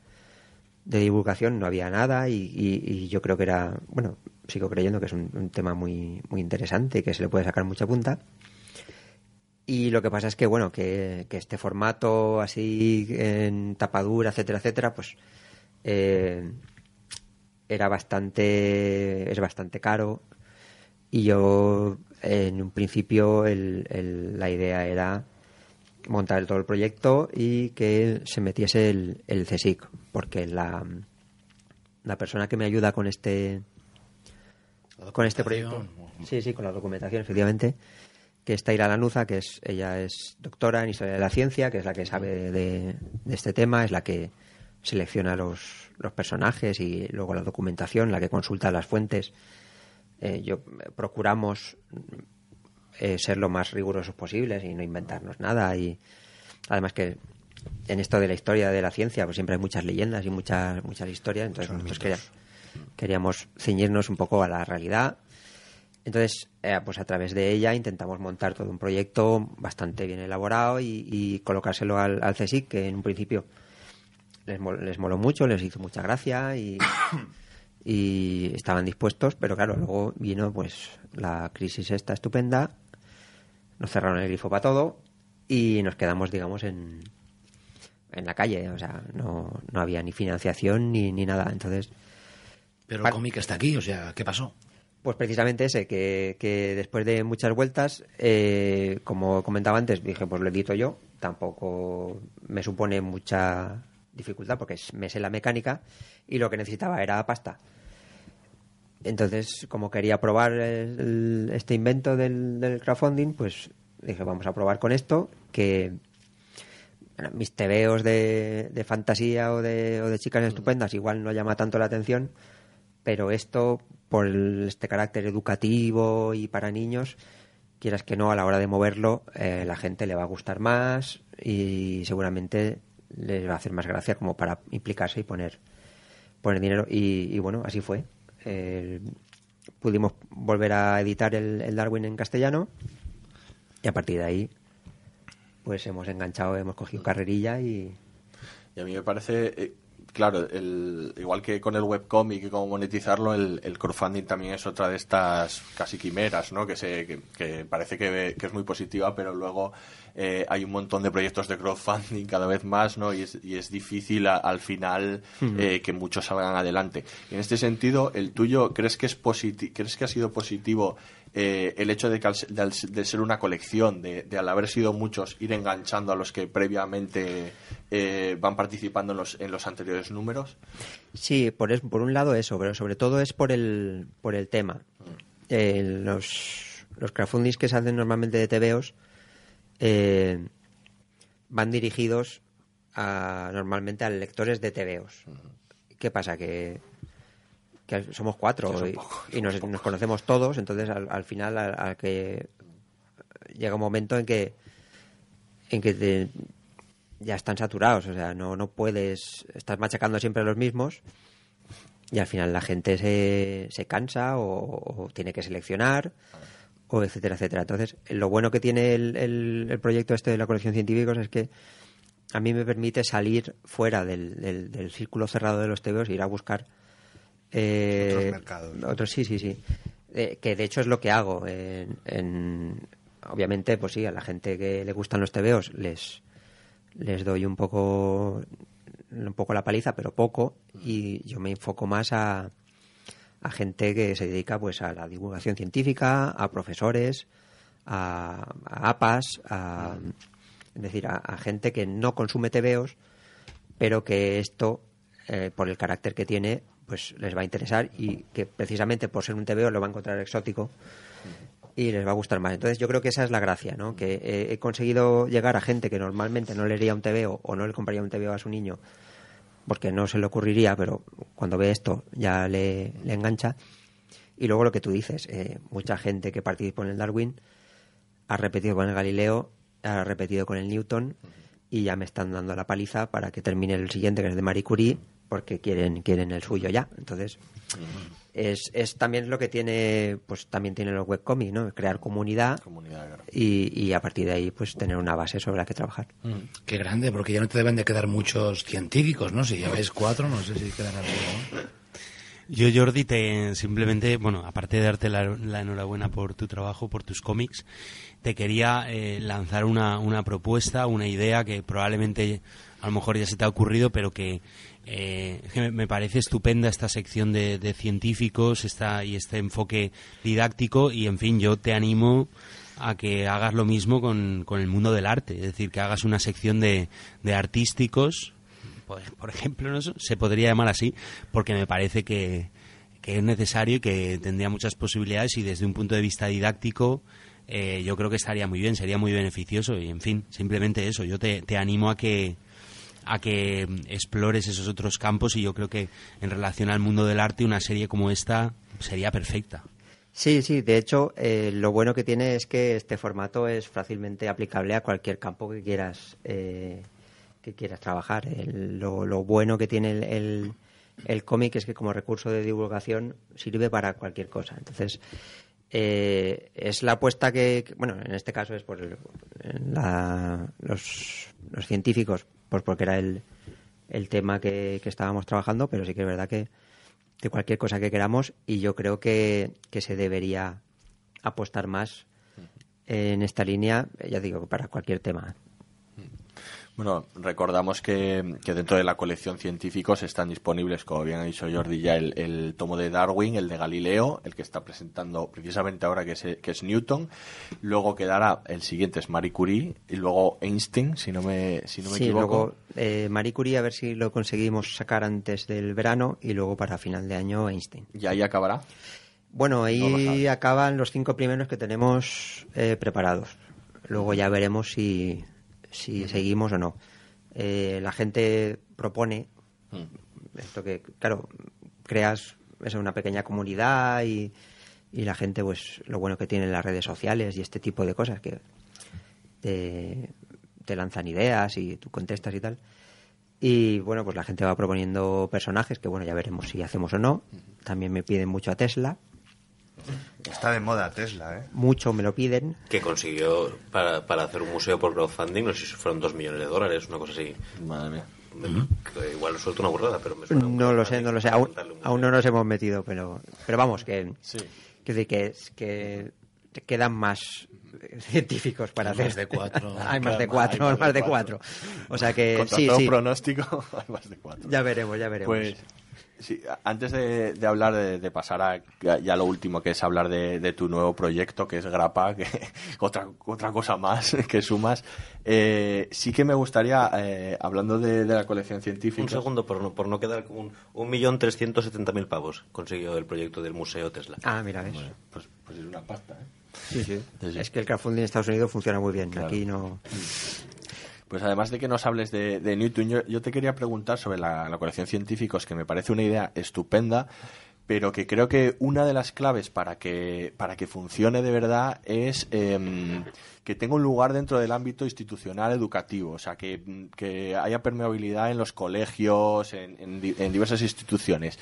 de divulgación no había nada y, yo creo que era, bueno, sigo creyendo que es un, tema muy, muy interesante que se le puede sacar mucha punta. Y lo que pasa es que, bueno, que, que este formato así en tapadura, etcétera, etcétera, pues eh, era bastante, es bastante caro y yo en un principio el- el- la idea era montar todo el proyecto y que se metiese el, el CSIC, porque la, la persona que me ayuda con este con este proyecto, sí, sí, con la documentación, efectivamente, que es Taira Lanuza, que es ella es doctora en historia de la ciencia, que es la que sabe de, de este tema, es la que selecciona los, los personajes y luego la documentación, la que consulta las fuentes. Eh, yo procuramos eh, ser lo más rigurosos posibles y no inventarnos nada. Y además que en esto de la historia de la ciencia pues siempre hay muchas leyendas y muchas muchas historias. Entonces nosotros quería- queríamos ceñirnos un poco a la realidad. Entonces eh, pues a través de ella intentamos montar todo un proyecto bastante bien elaborado y, y colocárselo al, al CSIC que en un principio les, mol- les moló mucho, les hizo mucha gracia y, y estaban dispuestos, pero claro, luego vino pues la crisis esta estupenda, nos cerraron el grifo para todo y nos quedamos, digamos, en, en la calle, o sea, no, no había ni financiación ni, ni nada, entonces... Pero el cómic está aquí, o sea, ¿qué pasó? Pues precisamente ese, que, que después de muchas vueltas, eh, como comentaba antes, dije, pues lo edito yo. Tampoco me supone mucha dificultad porque es- me sé la mecánica y lo que necesitaba era pasta. Entonces, como quería probar el- este invento del, del crowdfunding, pues dije, vamos a probar con esto, que bueno, mis tebeos de, de fantasía o de, o de chicas estupendas igual no llama tanto la atención, pero esto, por el- este carácter educativo y para niños, quieras que no, a la hora de moverlo, eh, la gente le va a gustar más y seguramente les va a hacer más gracia como para implicarse y poner, poner dinero. Y, y bueno, así fue. El- pudimos volver a editar el, el Darwin en castellano y a partir de ahí pues hemos enganchado, hemos cogido carrerilla y, Y a mí me parece, eh, claro, el, igual que con el webcomic y cómo monetizarlo, el, el crowdfunding también es otra de estas casi quimeras, ¿no? Que, se, que, que parece que, que es muy positiva, pero luego eh, hay un montón de proyectos de crowdfunding cada vez más, ¿no? Y es, y es difícil a- al final eh, que muchos salgan adelante. Y en este sentido, el tuyo, ¿crees que es crees que ha sido positivo eh, el hecho de que al de, ser una colección, de, de al haber sido muchos, ir enganchando a los que previamente eh, van participando en los, en los anteriores números? Sí, por, es- por un lado eso, pero sobre todo es por el, por el tema. Eh, los, los crowdfundings que se hacen normalmente de TVOs van dirigidos a, normalmente a lectores de TVOs. ¿Qué pasa? Que, que somos cuatro y, y nos, nos conocemos todos, entonces al, al final al, al que llega un momento en que en que te- ya están saturados, o sea, no, no puedes, estás machacando siempre a los mismos y al final la gente se, se cansa o, o tiene que seleccionar o etcétera, etcétera. Entonces, lo bueno que tiene el, el- el proyecto este de la colección científicos es que a mí me permite salir fuera del, del- del círculo cerrado de los TVOs e ir a buscar eh, Otros mercados. otros sí, sí, sí. Eh, que de hecho es lo que hago. En, en- obviamente, pues sí, a la gente que le gustan los TVOs les, les doy un poco, un poco la paliza, pero poco, y yo me enfoco más a, a gente que se dedica pues a la divulgación científica, a profesores, a, a APAS, a, es decir, a, a gente que no consume TVOs, pero que esto, eh, por el carácter que tiene, pues les va a interesar y que precisamente por ser un TVO lo va a encontrar exótico y les va a gustar más. Entonces yo creo que esa es la gracia, ¿no? Que he conseguido llegar a gente que normalmente no leería un TVO o no le compraría un TVO a su niño porque no se le ocurriría, pero cuando ve esto ya le, le engancha. Y luego lo que tú dices, eh, mucha gente que participó en el Darwin ha repetido con el Galileo, ha repetido con el Newton y ya me están dando la paliza para que termine el siguiente, que es de Marie Curie, porque quieren, quieren el suyo ya. Entonces, es, es también lo que tiene, pues también tiene los webcomics, ¿no? Crear comunidad Comunidad, claro. y, y a partir de ahí, pues tener una base sobre la que trabajar. Mm, Qué grande, porque ya no te deben de quedar muchos científicos, ¿no? Si lleváis cuatro, no sé si quedará alguno. ¿no? Yo, Jordi, te simplemente, bueno, aparte de darte la, la enhorabuena por tu trabajo, por tus cómics, te quería eh, lanzar una, una propuesta, una idea que probablemente a lo mejor ya se te ha ocurrido, pero que, eh, me- parece estupenda esta sección de, de científicos esta, y este enfoque didáctico y, en fin, yo te animo a que hagas lo mismo con, con el mundo del arte, es decir, que hagas una sección de, de artísticos, por, por ejemplo, ¿no? se podría llamar así, porque me parece que, que es necesario y que tendría muchas posibilidades y desde un punto de vista didáctico eh, yo creo que estaría muy bien, sería muy beneficioso y en fin, simplemente eso, yo te, te animo a que a que explores esos otros campos y yo creo que en relación al mundo del arte una serie como esta sería perfecta. Sí, sí, de hecho, eh, lo bueno que tiene es que este formato es fácilmente aplicable a cualquier campo que quieras eh, que quieras trabajar. El- lo, bueno que tiene el, el, el cómic es que como recurso de divulgación sirve para cualquier cosa. Entonces, eh, es la apuesta que, bueno, en este caso es por la- los, los científicos, pues porque era el, el tema que, que estábamos trabajando, pero sí que es verdad que, que cualquier cosa que queramos y yo creo que, que se debería apostar más en esta línea, ya digo, para cualquier tema. Bueno, recordamos que, que dentro de la colección científicos están disponibles, como bien ha dicho Jordi, ya el, el tomo de Darwin, el de Galileo, el que está presentando precisamente ahora que es, que es Newton. Luego quedará el siguiente es Marie Curie y luego Einstein, si no me, si no me sí, equivoco. luego eh, Marie Curie a ver si lo conseguimos sacar antes del verano y luego para final de año Einstein. Y ahí acabará. Bueno, No lo ahí acaban los cinco primeros que tenemos eh, preparados. Luego ya veremos si, si seguimos o no. Eh, la gente propone esto que, claro, creas eso, una pequeña comunidad y, y la gente, pues, lo bueno que tienen las redes sociales y este tipo de cosas que te, te lanzan ideas y tú contestas y tal. Y bueno, pues la gente va proponiendo personajes que, bueno, ya veremos si hacemos o no. También me piden mucho a Tesla. Está de moda Tesla, ¿eh? Mucho me lo piden. Que consiguió para, para hacer un museo por crowdfunding, no sé si fueron dos millones de dólares, una cosa así. Madre mía. Que Igual suelto una burrada, pero me suena No lo sé, no lo sé. Aún, aún no nos hemos metido, pero, pero vamos, que, Sí. que, que, que quedan más científicos para Más hacer. de cuatro. hay más de cuatro, hay más de cuatro. O sea que Contra sí, todo sí. pronóstico, hay más de cuatro. Ya veremos, ya veremos. Pues sí, antes de, de hablar, de, de pasar a ya lo último, que es hablar de, de tu nuevo proyecto, que es Grapa, que otra, otra cosa más que sumas, eh, sí que me gustaría, eh, hablando de, de la colección científica... Un segundo, por no, por no quedar con un, un millón trescientos setenta mil pavos consiguió el proyecto del Museo Tesla. Ah, mira, ves. Pues, pues es una pasta, ¿eh? Sí, sí. Sí, sí. Es que el crowdfunding en Estados Unidos funciona muy bien. Claro. Aquí no. Pues además de que nos hables de, Newton, yo, te quería preguntar sobre la, colección científicos, que me parece una idea estupenda, pero que creo que una de las claves para que, para que funcione de verdad es em, que tenga un lugar dentro del ámbito institucional educativo, o sea, que, que haya permeabilidad en los colegios, en, en diversas instituciones.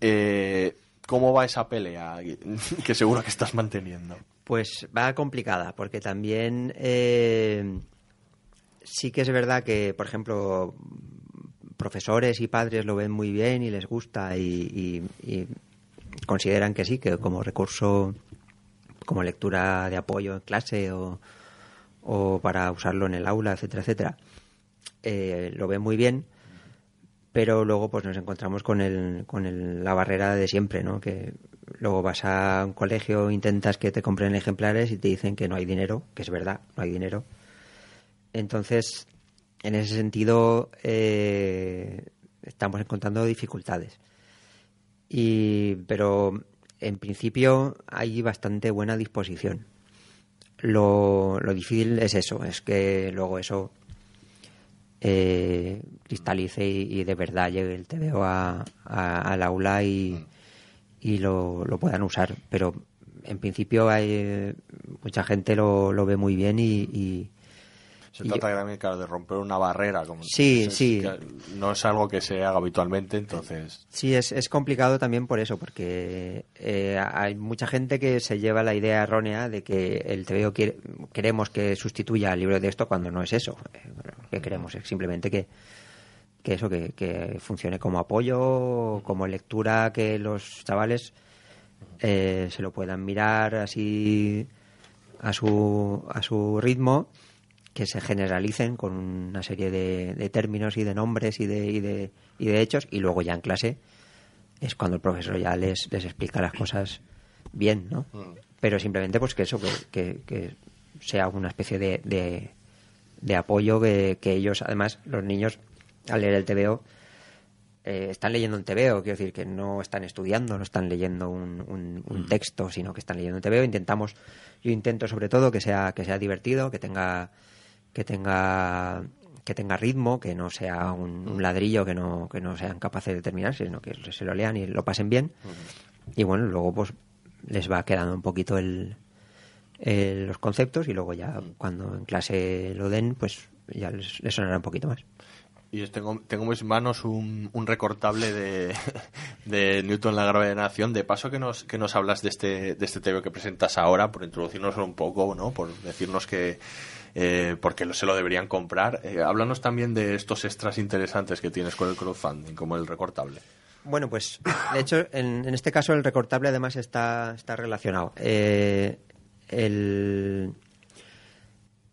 Eh, ¿Cómo va esa pelea que seguro que estás manteniendo? Pues va complicada, porque también eh, sí que es verdad que, por ejemplo, profesores y padres lo ven muy bien y les gusta y, consideran que sí, que como recurso, como lectura de apoyo en clase o, o para usarlo en el aula, etcétera, etcétera, eh, lo ven muy bien pero luego pues nos encontramos con el, con el- la barrera de siempre, ¿no? Que luego vas a un colegio, intentas que te compren ejemplares y te dicen que no hay dinero, que es verdad, no hay dinero. Entonces, en ese sentido, eh, estamos encontrando dificultades. Y, pero en principio hay bastante buena disposición. Lo, lo difícil es eso, es que luego eso eh, cristalice y, de verdad llegue el TVO a, al aula y, y lo, lo puedan usar. Pero en principio hay eh, mucha gente lo, lo ve muy bien y- Se y- trata también, claro, de romper una barrera. Como, Sí, es- sí. No es algo que se haga habitualmente, entonces... Sí, es, es complicado también por eso, porque eh, hay mucha gente que se lleva la idea errónea de que el TVO quiere- queremos que sustituya al libro de texto cuando no es eso. Eh, que queremos es simplemente que, que eso, que, que funcione como apoyo, como lectura, que los chavales eh, se lo puedan mirar así a su, a su ritmo, que se generalicen con una serie de, de términos y de nombres y de, y, de, y de hechos, y luego ya en clase es cuando el profesor ya les, les explica las cosas bien, ¿no? Pero simplemente pues que eso, que, que, que sea una especie de, de, de apoyo que, que ellos, además, los niños, al leer el TVO, eh, están leyendo un TVO, quiero decir que no están estudiando, no están leyendo un, un- un texto, sino que están leyendo un TVO. Intentamos, yo intento sobre todo que sea, que sea divertido, que tenga, que tenga, que tenga ritmo, que no sea un, un ladrillo que no, que no sean capaces de terminar, sino que se lo lean y lo pasen bien. Y bueno, luego pues les va quedando un poquito el, el- los conceptos y luego ya cuando en clase lo den, pues ya les, les sonará un poquito más. Y tengo, tengo en mis manos un, un recortable de, de Newton la gravedad de la nación. De paso que nos, que nos hablas de este, de este TV que presentas ahora, por introducirnos un poco, ¿no? Por decirnos que eh, porque se lo deberían comprar. Eh, háblanos también de estos extras interesantes que tienes con el crowdfunding, como el recortable. Bueno, pues de hecho, en, en este caso el recortable además está, está relacionado. Eh, el-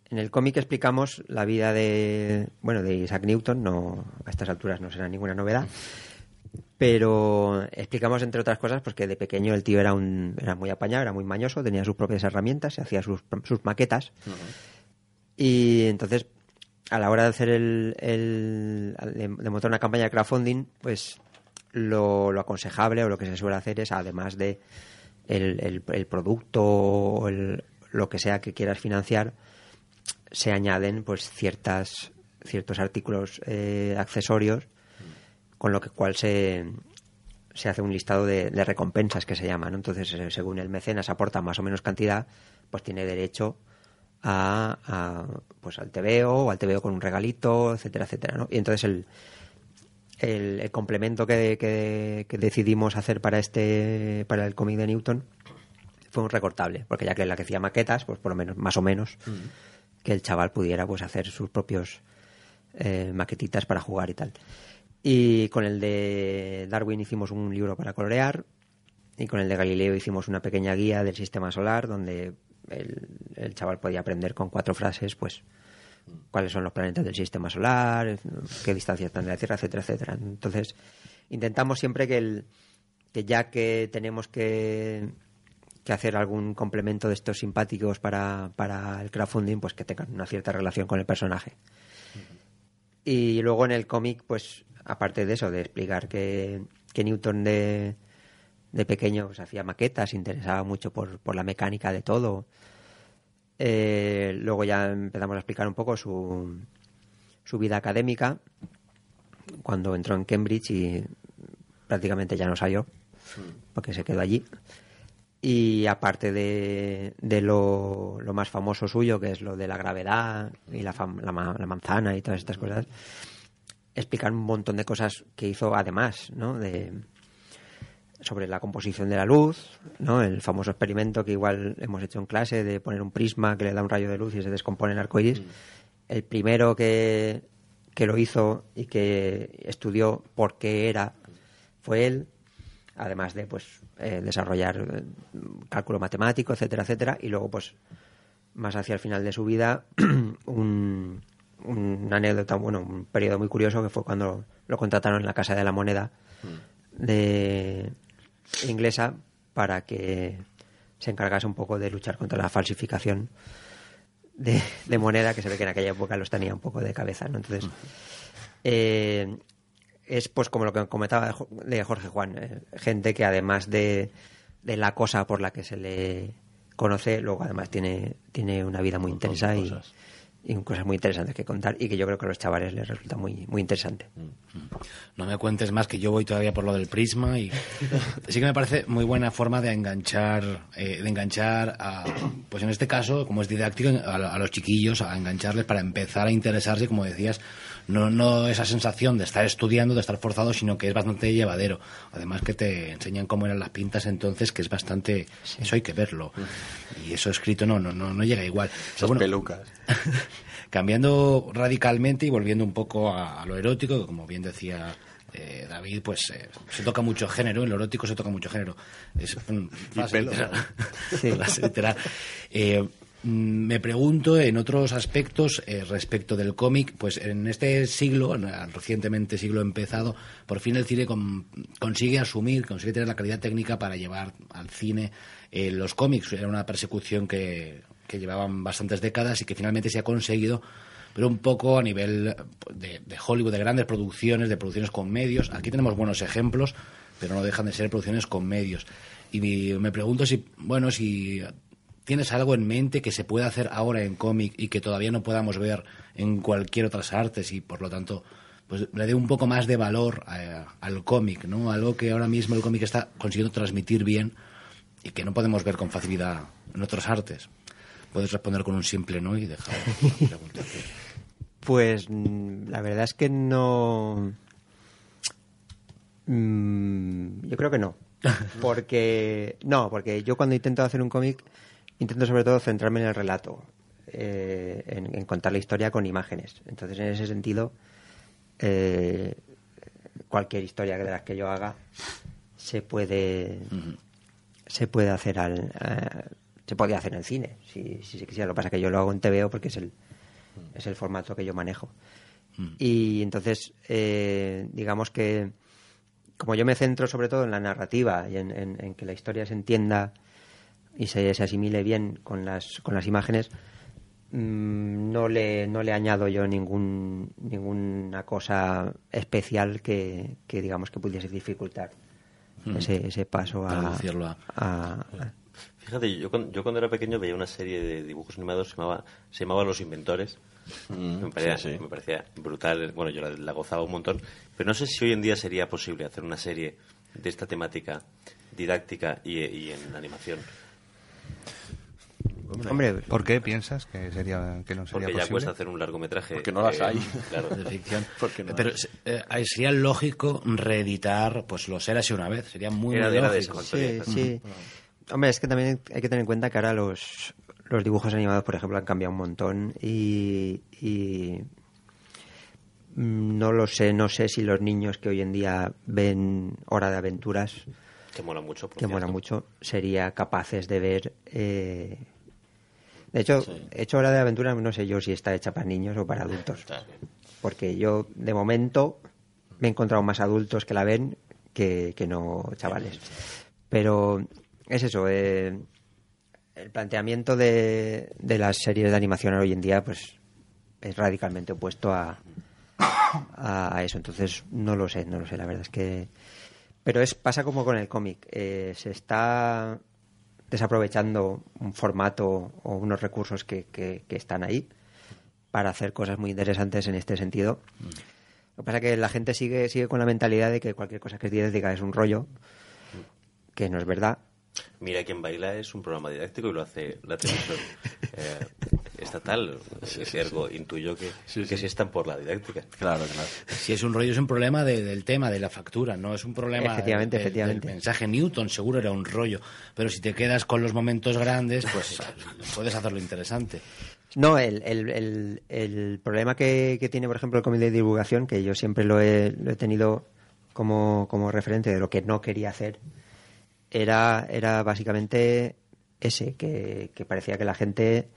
en el cómic explicamos la vida de, bueno, de Isaac Newton, no, a estas alturas no será ninguna novedad, pero explicamos entre otras cosas pues que de pequeño el tío era, un, era muy apañado, era muy mañoso, tenía sus propias herramientas, se hacía sus, sus maquetas y entonces a la hora de hacer el, el- de, montar una campaña de crowdfunding, pues lo, lo aconsejable o lo que se suele hacer es, además de el, el- producto o lo que sea que quieras financiar, se añaden pues ciertas ciertos artículos eh, accesorios con lo que cual se, se hace un listado de, de recompensas que se llaman. ¿no? Entonces, eh, según el mecenas aporta más o menos cantidad, pues tiene derecho a, a, pues al TVO o al TVO con un regalito, etcétera, etcétera. ¿no? Y entonces el, el, el complemento que, que- que decidimos hacer para este para el cómic de Newton fue un recortable, porque ya que la que hacía maquetas, pues por lo menos, más o menos, que el chaval pudiera pues hacer sus propios eh, maquetitas para jugar y tal. Y con el de Darwin hicimos un libro para colorear y con el de Galileo hicimos una pequeña guía del sistema solar donde el, chaval podía aprender con cuatro frases pues cuáles son los planetas del sistema solar, qué distancia están de la Tierra, etcétera, etcétera. Entonces, intentamos siempre que, el, que ya que tenemos que, que hacer algún complemento de estos simpáticos para, para el crowdfunding, pues que tengan una cierta relación con el personaje. Y luego en el cómic, pues, aparte de eso, de explicar que, que Newton de, de pequeño pues, hacía maquetas, se interesaba mucho por, por la mecánica de todo. Eh, luego ya empezamos a explicar un poco su, su vida académica, cuando entró en Cambridge y prácticamente ya no salió, porque se quedó allí. Y aparte de, de lo, lo más famoso suyo, que es lo de la gravedad y la, fam- la, la manzana y todas estas cosas, explicar un montón de cosas que hizo además, ¿no? De, sobre la composición de la luz, ¿no? El famoso experimento que igual hemos hecho en clase de poner un prisma que le da un rayo de luz y se descompone el arco iris. El primero que, que lo hizo y que estudió por qué era fue él, además de pues eh, desarrollar eh, cálculo matemático, etcétera, etcétera, y luego pues más hacia el final de su vida un, un- una anécdota, bueno, un periodo muy curioso que fue cuando lo contrataron en la Casa de la Moneda de inglesa para que se encargase un poco de luchar contra la falsificación de, de moneda que se ve que en aquella época los tenía un poco de cabeza, ¿no? Entonces, eh, es pues como lo que comentaba de Jo- de Jorge Juan, eh, gente que además de, de la cosa por la que se le conoce, luego además tiene, tiene una vida muy interesante y, y cosas muy interesantes que contar y que yo creo que a los chavales les resulta muy, muy interesante. No me cuentes más que yo voy todavía por lo del prisma y sí que me parece muy buena forma de enganchar, eh, de enganchar a, pues en este caso, como es didáctico, a, a los chiquillos, a engancharles para empezar a interesarse, como decías, no, no esa sensación de estar estudiando, de estar forzado, sino que es bastante llevadero. Además que te enseñan cómo eran las pintas entonces, que es bastante, eso hay que verlo. Y eso escrito no, no, no, no llega igual. Esas bueno, pelucas. cambiando radicalmente y volviendo un poco a, a lo erótico, que como bien decía eh, David, pues eh, se toca mucho género, en lo erótico se toca mucho género. Es mm, frase pelo. literal. Frase literal. Eh, me pregunto en otros aspectos eh, respecto del cómic, pues en este siglo, en el recientemente siglo empezado, por fin el cine con- consigue asumir, consigue tener la calidad técnica para llevar al cine eh, los cómics. Era una persecución que, que llevaban bastantes décadas y que finalmente se ha conseguido, pero un poco a nivel de, de Hollywood, de grandes producciones, de producciones con medios. Aquí tenemos buenos ejemplos, pero no dejan de ser producciones con medios. Y me pregunto si, bueno, si tienes algo en mente que se pueda hacer ahora en cómic y que todavía no podamos ver en cualquier otras artes y por lo tanto pues le dé un poco más de valor a- al cómic, ¿no? Algo que ahora mismo el cómic está consiguiendo transmitir bien y que no podemos ver con facilidad en otras artes. Puedes responder con un simple no y dejar la pregunta. Pues mm, la verdad es que no. Mm, yo creo que no. Porque. No, porque yo cuando intento hacer un cómic, intento sobre todo centrarme en el relato, eh, en, en contar la historia con imágenes. Entonces, en ese sentido, eh, cualquier historia de las que yo haga se puede. Se puede hacer al. eh, se podía hacer en el cine, si, si se quisiera. Lo que pasa es que yo lo hago en TVO porque es el, es el formato que yo manejo. Y entonces, eh, digamos que como yo me centro sobre todo en la narrativa y en, en- en que la historia se entienda y se, se asimile bien con las, con las imágenes, mm, no le, no le añado yo ningún, ninguna cosa especial que, que digamos que pudiese dificultar ese, ese paso a- a- Fíjate, yo cuando, yo cuando era pequeño veía una serie de dibujos animados se llamaba, se llamaba Los Inventores. me, parecía, sí, sí. me parecía brutal. Bueno, yo la, la gozaba un montón. Pero no sé si hoy en día sería posible hacer una serie de esta temática didáctica y, y en animación. Hombre, ¿Por qué piensas que sería que no sería Porque ya posible? cuesta hacer un largometraje. Porque no las hay. Claro. de ficción. Porque no Pero hay. eh, sería lógico reeditar pues los Érase una vez. Sería muy, Era muy de lógico. Sí, sí. Hombre, es que también hay que tener en cuenta que ahora los, los dibujos animados, por ejemplo, han cambiado un montón y, y mm, no lo sé, no sé si los niños que hoy en día ven Hora de Aventuras, Que mola mucho. que mola mucho, sería capaces de ver... eh, De hecho, hecho Hora de Aventuras no sé yo si está hecha para niños o para adultos. Porque yo, de momento, me he encontrado más adultos que la ven que, que no chavales. Pero es eso, eh, el planteamiento de, de las series de animación hoy en día pues es radicalmente opuesto a, a, eso. Entonces, no lo sé, no lo sé, la verdad es que... Pero es pasa como con el cómic. eh, se está desaprovechando un formato o unos recursos que, que- que están ahí para hacer cosas muy interesantes en este sentido. Lo que pasa es que la gente sigue, sigue con la mentalidad de que cualquier cosa que es didáctica es un rollo, que no es verdad. Mira quién baila es un programa didáctico y lo hace la televisión eh, estatal. Ergo, intuyo que, que sí están por la didáctica. Claro, claro. Si es un rollo, es un problema de- del tema, de la factura, no es un problema Efectivamente, del- del- efectivamente. del mensaje. Newton seguro era un rollo, pero si te quedas con los momentos grandes, pues puedes hacerlo interesante. No, el, el, el, el problema que, que tiene, por ejemplo, el comité de divulgación, que yo siempre lo he, lo he tenido como, como referente de lo que no quería hacer, era, era básicamente ese, que, que parecía que la gente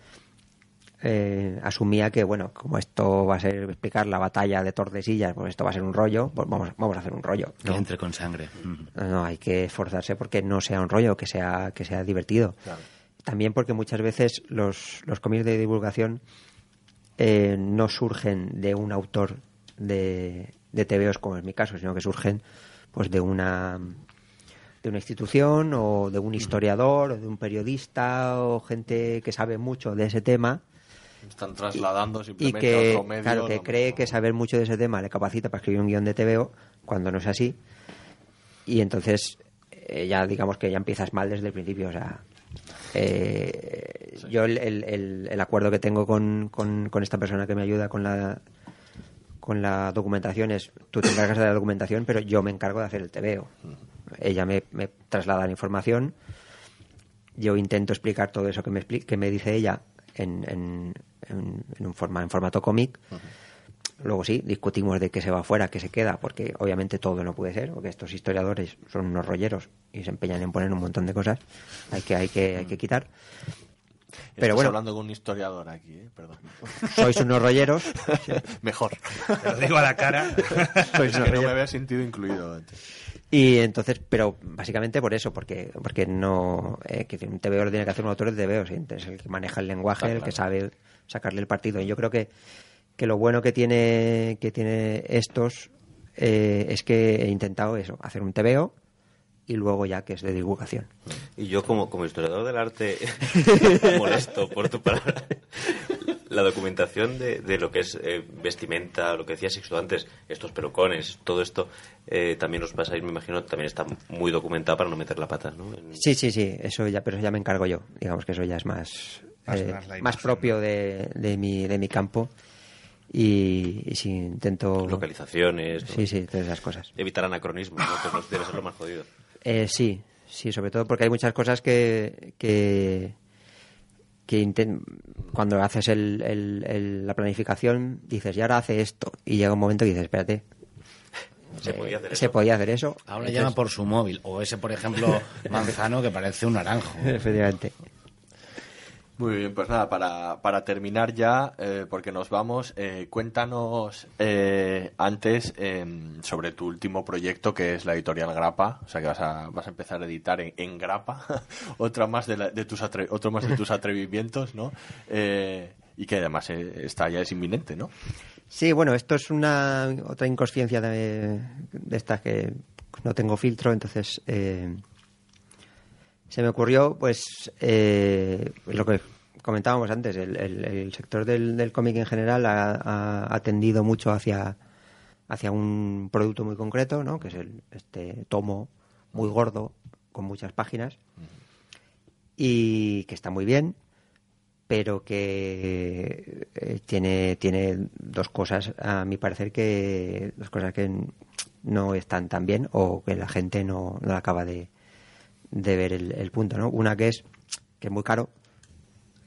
eh, asumía que, bueno, como esto va a ser explicar la batalla de Tordesillas, pues esto va a ser un rollo, pues vamos, vamos a hacer un rollo. Que entre con sangre. No, hay que esforzarse porque no sea un rollo, que sea, que sea divertido. También porque muchas veces los, los cómics de divulgación eh, no surgen de un autor de, de TVOs, como es mi caso, sino que surgen pues de una de una institución o de un historiador o de un periodista o gente que sabe mucho de ese tema Están trasladando y simplemente que, a otro medio. claro, que donde cree no- que saber mucho de ese tema le capacita para escribir un guion de TVO cuando no es así. Y entonces eh, ya digamos que ya empiezas mal desde el principio. O sea, eh, yo el, el- el- el acuerdo que tengo con, con- con esta persona que me ayuda con la con la documentación es tú te encargas de la documentación, pero yo me encargo de hacer el TVO. Ella me, me traslada la información, yo intento explicar todo eso que me, que me dice ella en, en, en- en un forma, en formato cómic. Luego sí, discutimos de qué se va fuera, qué se queda, porque obviamente todo no puede ser, porque estos historiadores son unos rolleros y se empeñan en poner un montón de cosas, hay que, hay que, hay que quitar. Pero Estás bueno, hablando con un historiador aquí, ¿eh? perdón. sois unos rolleros, Mejor. Te lo digo a la cara. sois es que no me había sentido incluido antes. Y entonces, pero básicamente por eso, porque porque no. Eh, que un TVO lo tiene que hacer un autor de TVO, ¿sí? es el que maneja el lenguaje, el que sabe sacarle el partido. Y yo creo que, que lo bueno que tiene, que tiene estos eh, es que he intentado eso, hacer un TVO y luego ya que es de divulgación. Y yo como, como historiador del arte molesto por tu palabra. La documentación de, de lo que es eh, vestimenta, lo que decía Sixto antes, estos pelucones, todo esto, eh, también os pasáis, me imagino, también está muy documentado para no meter la pata, ¿no? En- Sí, sí, sí, eso ya, pero eso ya me encargo yo. Digamos que eso ya es más, Más- eh, más más propio de, de mi, de mi campo. y, y si intento... Localizaciones. ¿no? Sí, sí, todas esas cosas. Evitar anacronismos, ¿no? que debe ser lo más jodido. Eh, sí, sí, sobre todo porque hay muchas cosas que, que, que cuando haces el- el- el- la planificación dices, y ahora hace esto, y llega un momento que dices, espérate, Se eh, podía hacer se eso. podía hacer eso. Ahora Entonces- llama por su móvil. O ese, por ejemplo, manzano que parece un naranjo. Efectivamente. Muy bien, pues nada, para, para terminar ya, eh, porque nos vamos, eh, cuéntanos eh, antes em, sobre tu último proyecto que es la editorial Grapa, o sea que vas a, vas a empezar a editar en, en Grapa, otra más de, la- de tus atre- otro más de tus atrevimientos, ¿no? Eh, y que además está ya es inminente, ¿no? Sí, bueno, esto es una otra inconsciencia de, de estas que no tengo filtro, entonces se me ocurrió, pues, eh, lo que comentábamos antes, el, el- el sector del, del cómic en general ha, ha- tendido mucho hacia, hacia un producto muy concreto, ¿no? Que es el, este tomo muy gordo, con muchas páginas, y que está muy bien, pero que eh, tiene, tiene dos cosas, a mi parecer, que dos cosas que no están tan bien o que la gente no, no acaba de, de ver el, punto, ¿no? Una que es que es muy caro,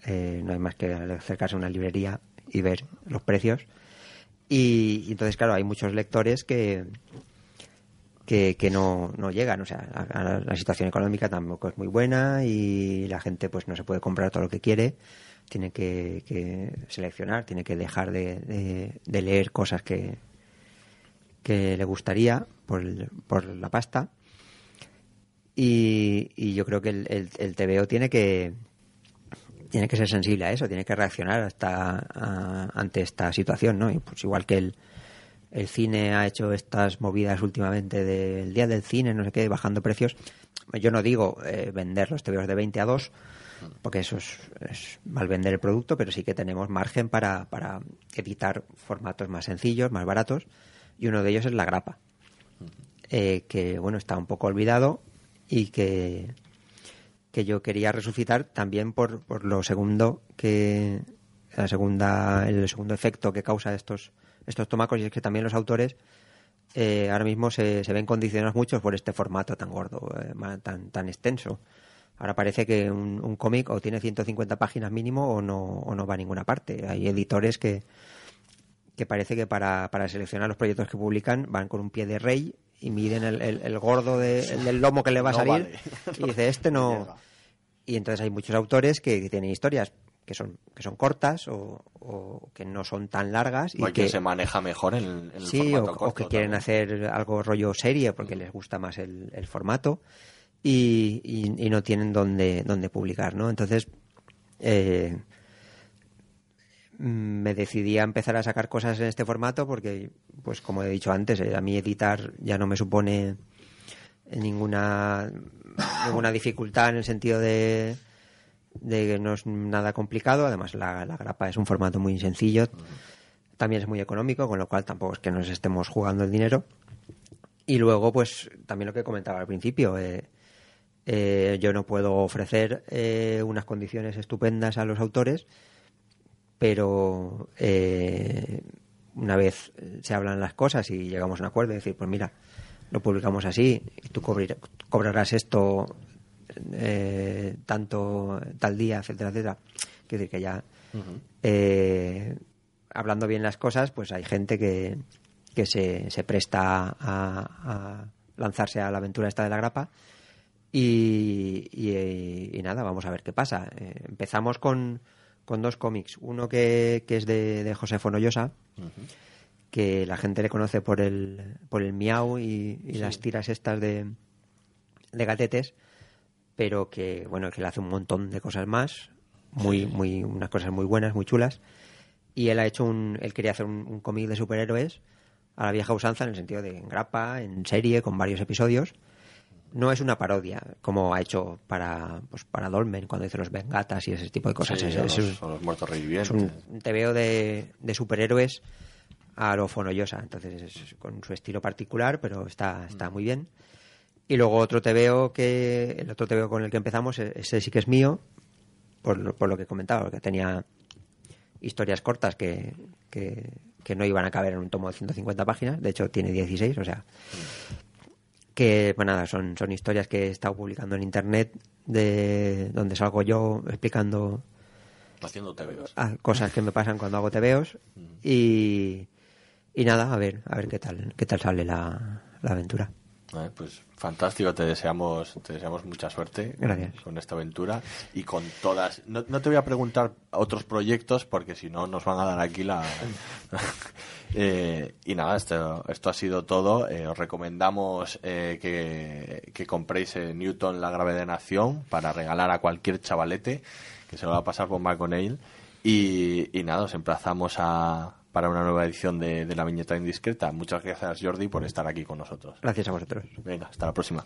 eh, no hay más que acercarse a una librería y ver los precios. Y, entonces, claro, hay muchos lectores que, que, no, no llegan. O sea, a- la situación económica tampoco es muy buena y la gente pues no se puede comprar todo lo que quiere. Tiene que, seleccionar, tiene que dejar de, de- leer cosas que, que le gustaría por, por la pasta. Y, y yo creo que el, el, el TVO tiene que tiene que ser sensible a eso, tiene que reaccionar hasta ante esta situación, ¿no? Y pues igual que el, el cine ha hecho estas movidas últimamente del día del cine, no sé qué, bajando precios. Yo no digo eh, vender los TVOs de 20 a 2, porque eso es, es mal vender el producto, pero sí que tenemos margen para, para editar formatos más sencillos, más baratos, y uno de ellos es la grapa, eh, que bueno, está un poco olvidado y que, que yo quería resucitar también por, por lo segundo que la segunda el segundo efecto que causa estos estos tomacos y es que también los autores eh, ahora mismo se, se ven condicionados mucho por este formato tan gordo eh, tan tan extenso. Ahora parece que un, un cómic o tiene 150 páginas mínimo o no o no va a ninguna parte. Hay editores que que parece que para, para seleccionar los proyectos que publican van con un pie de rey y miden el, el- el gordo de- el del lomo que le va a No salir vale. y dice este No y entonces hay muchos autores que, que tienen historias que son que son cortas o, o que no son tan largas y O hay que quien se maneja mejor en, el- en el sí o, formato o corto que quieren también. hacer algo rollo serie porque les gusta más el, el formato y, y- y no tienen dónde dónde publicar no entonces eh, mm, me decidí a empezar a sacar cosas en este formato porque pues como he dicho antes eh, a mí editar ya no me supone ninguna ninguna dificultad en el sentido de de que no es nada complicado. Además la, la grapa es un formato muy sencillo. También es muy económico con lo cual tampoco es que nos estemos jugando el dinero. Y luego pues también lo que comentaba al principio eh, eh, yo no puedo ofrecer eh, unas condiciones estupendas a los autores pero eh, una vez se hablan las cosas y llegamos a un acuerdo, decir, pues mira, lo publicamos así y tú cobrir- cobrarás esto eh, tanto tal día, etcétera, etcétera. Quiero decir que ya eh, hablando bien las cosas, pues hay gente que, que se, se presta a, a lanzarse a la aventura esta de la grapa y, y- y nada, vamos a ver qué pasa. Eh, empezamos con, con dos cómics. Uno que, que es de, de José Fonollosa, que la gente le conoce por el, por el miau y, y las tiras estas de, de gatetes, pero que, bueno, que le hace un montón de cosas más, muy, muy, unas cosas muy buenas, muy chulas. Y él ha hecho un, él quería hacer un, un cómic de superhéroes a la vieja usanza en el sentido de en grapa, en serie, con varios episodios no es una parodia como ha hecho para pues para Dolmen cuando hizo los Vengatas y ese tipo de cosas. Sí, es, o es los, un- los muertos es revivientes. un, un TVO de, de superhéroes a lo fonollosa entonces es con su estilo particular pero está está muy bien. Y luego otro TVO que el otro TVO con el que empezamos e- ese sí que es mío por lo, por lo que comentaba porque tenía historias cortas que, que, que no iban a caber en un tomo de 150 páginas, de hecho tiene 16, o sea, que pues nada, son, son historias que he estado publicando en internet de donde salgo yo explicando Haciendo ah, cosas que me pasan cuando hago tebeos. Y, y nada, a ver, a ver qué tal, qué tal sale la, la aventura. Eh, pues fantástico, te deseamos, te deseamos mucha suerte con- Gracias. con esta aventura y con todas. No, no te voy a preguntar otros proyectos porque si no nos van a dar aquí la. Eh, y nada, esto, esto ha sido todo. Eh, os recomendamos eh, que, que compréis Newton la gravedad de nación para regalar a cualquier chavalete que se lo va a pasar bomba con él. Y, y nada, os emplazamos a, para una nueva edición de, de La Viñeta Indiscreta. Muchas gracias, Jordi, por estar aquí con nosotros. Gracias a vosotros. Venga, hasta la próxima.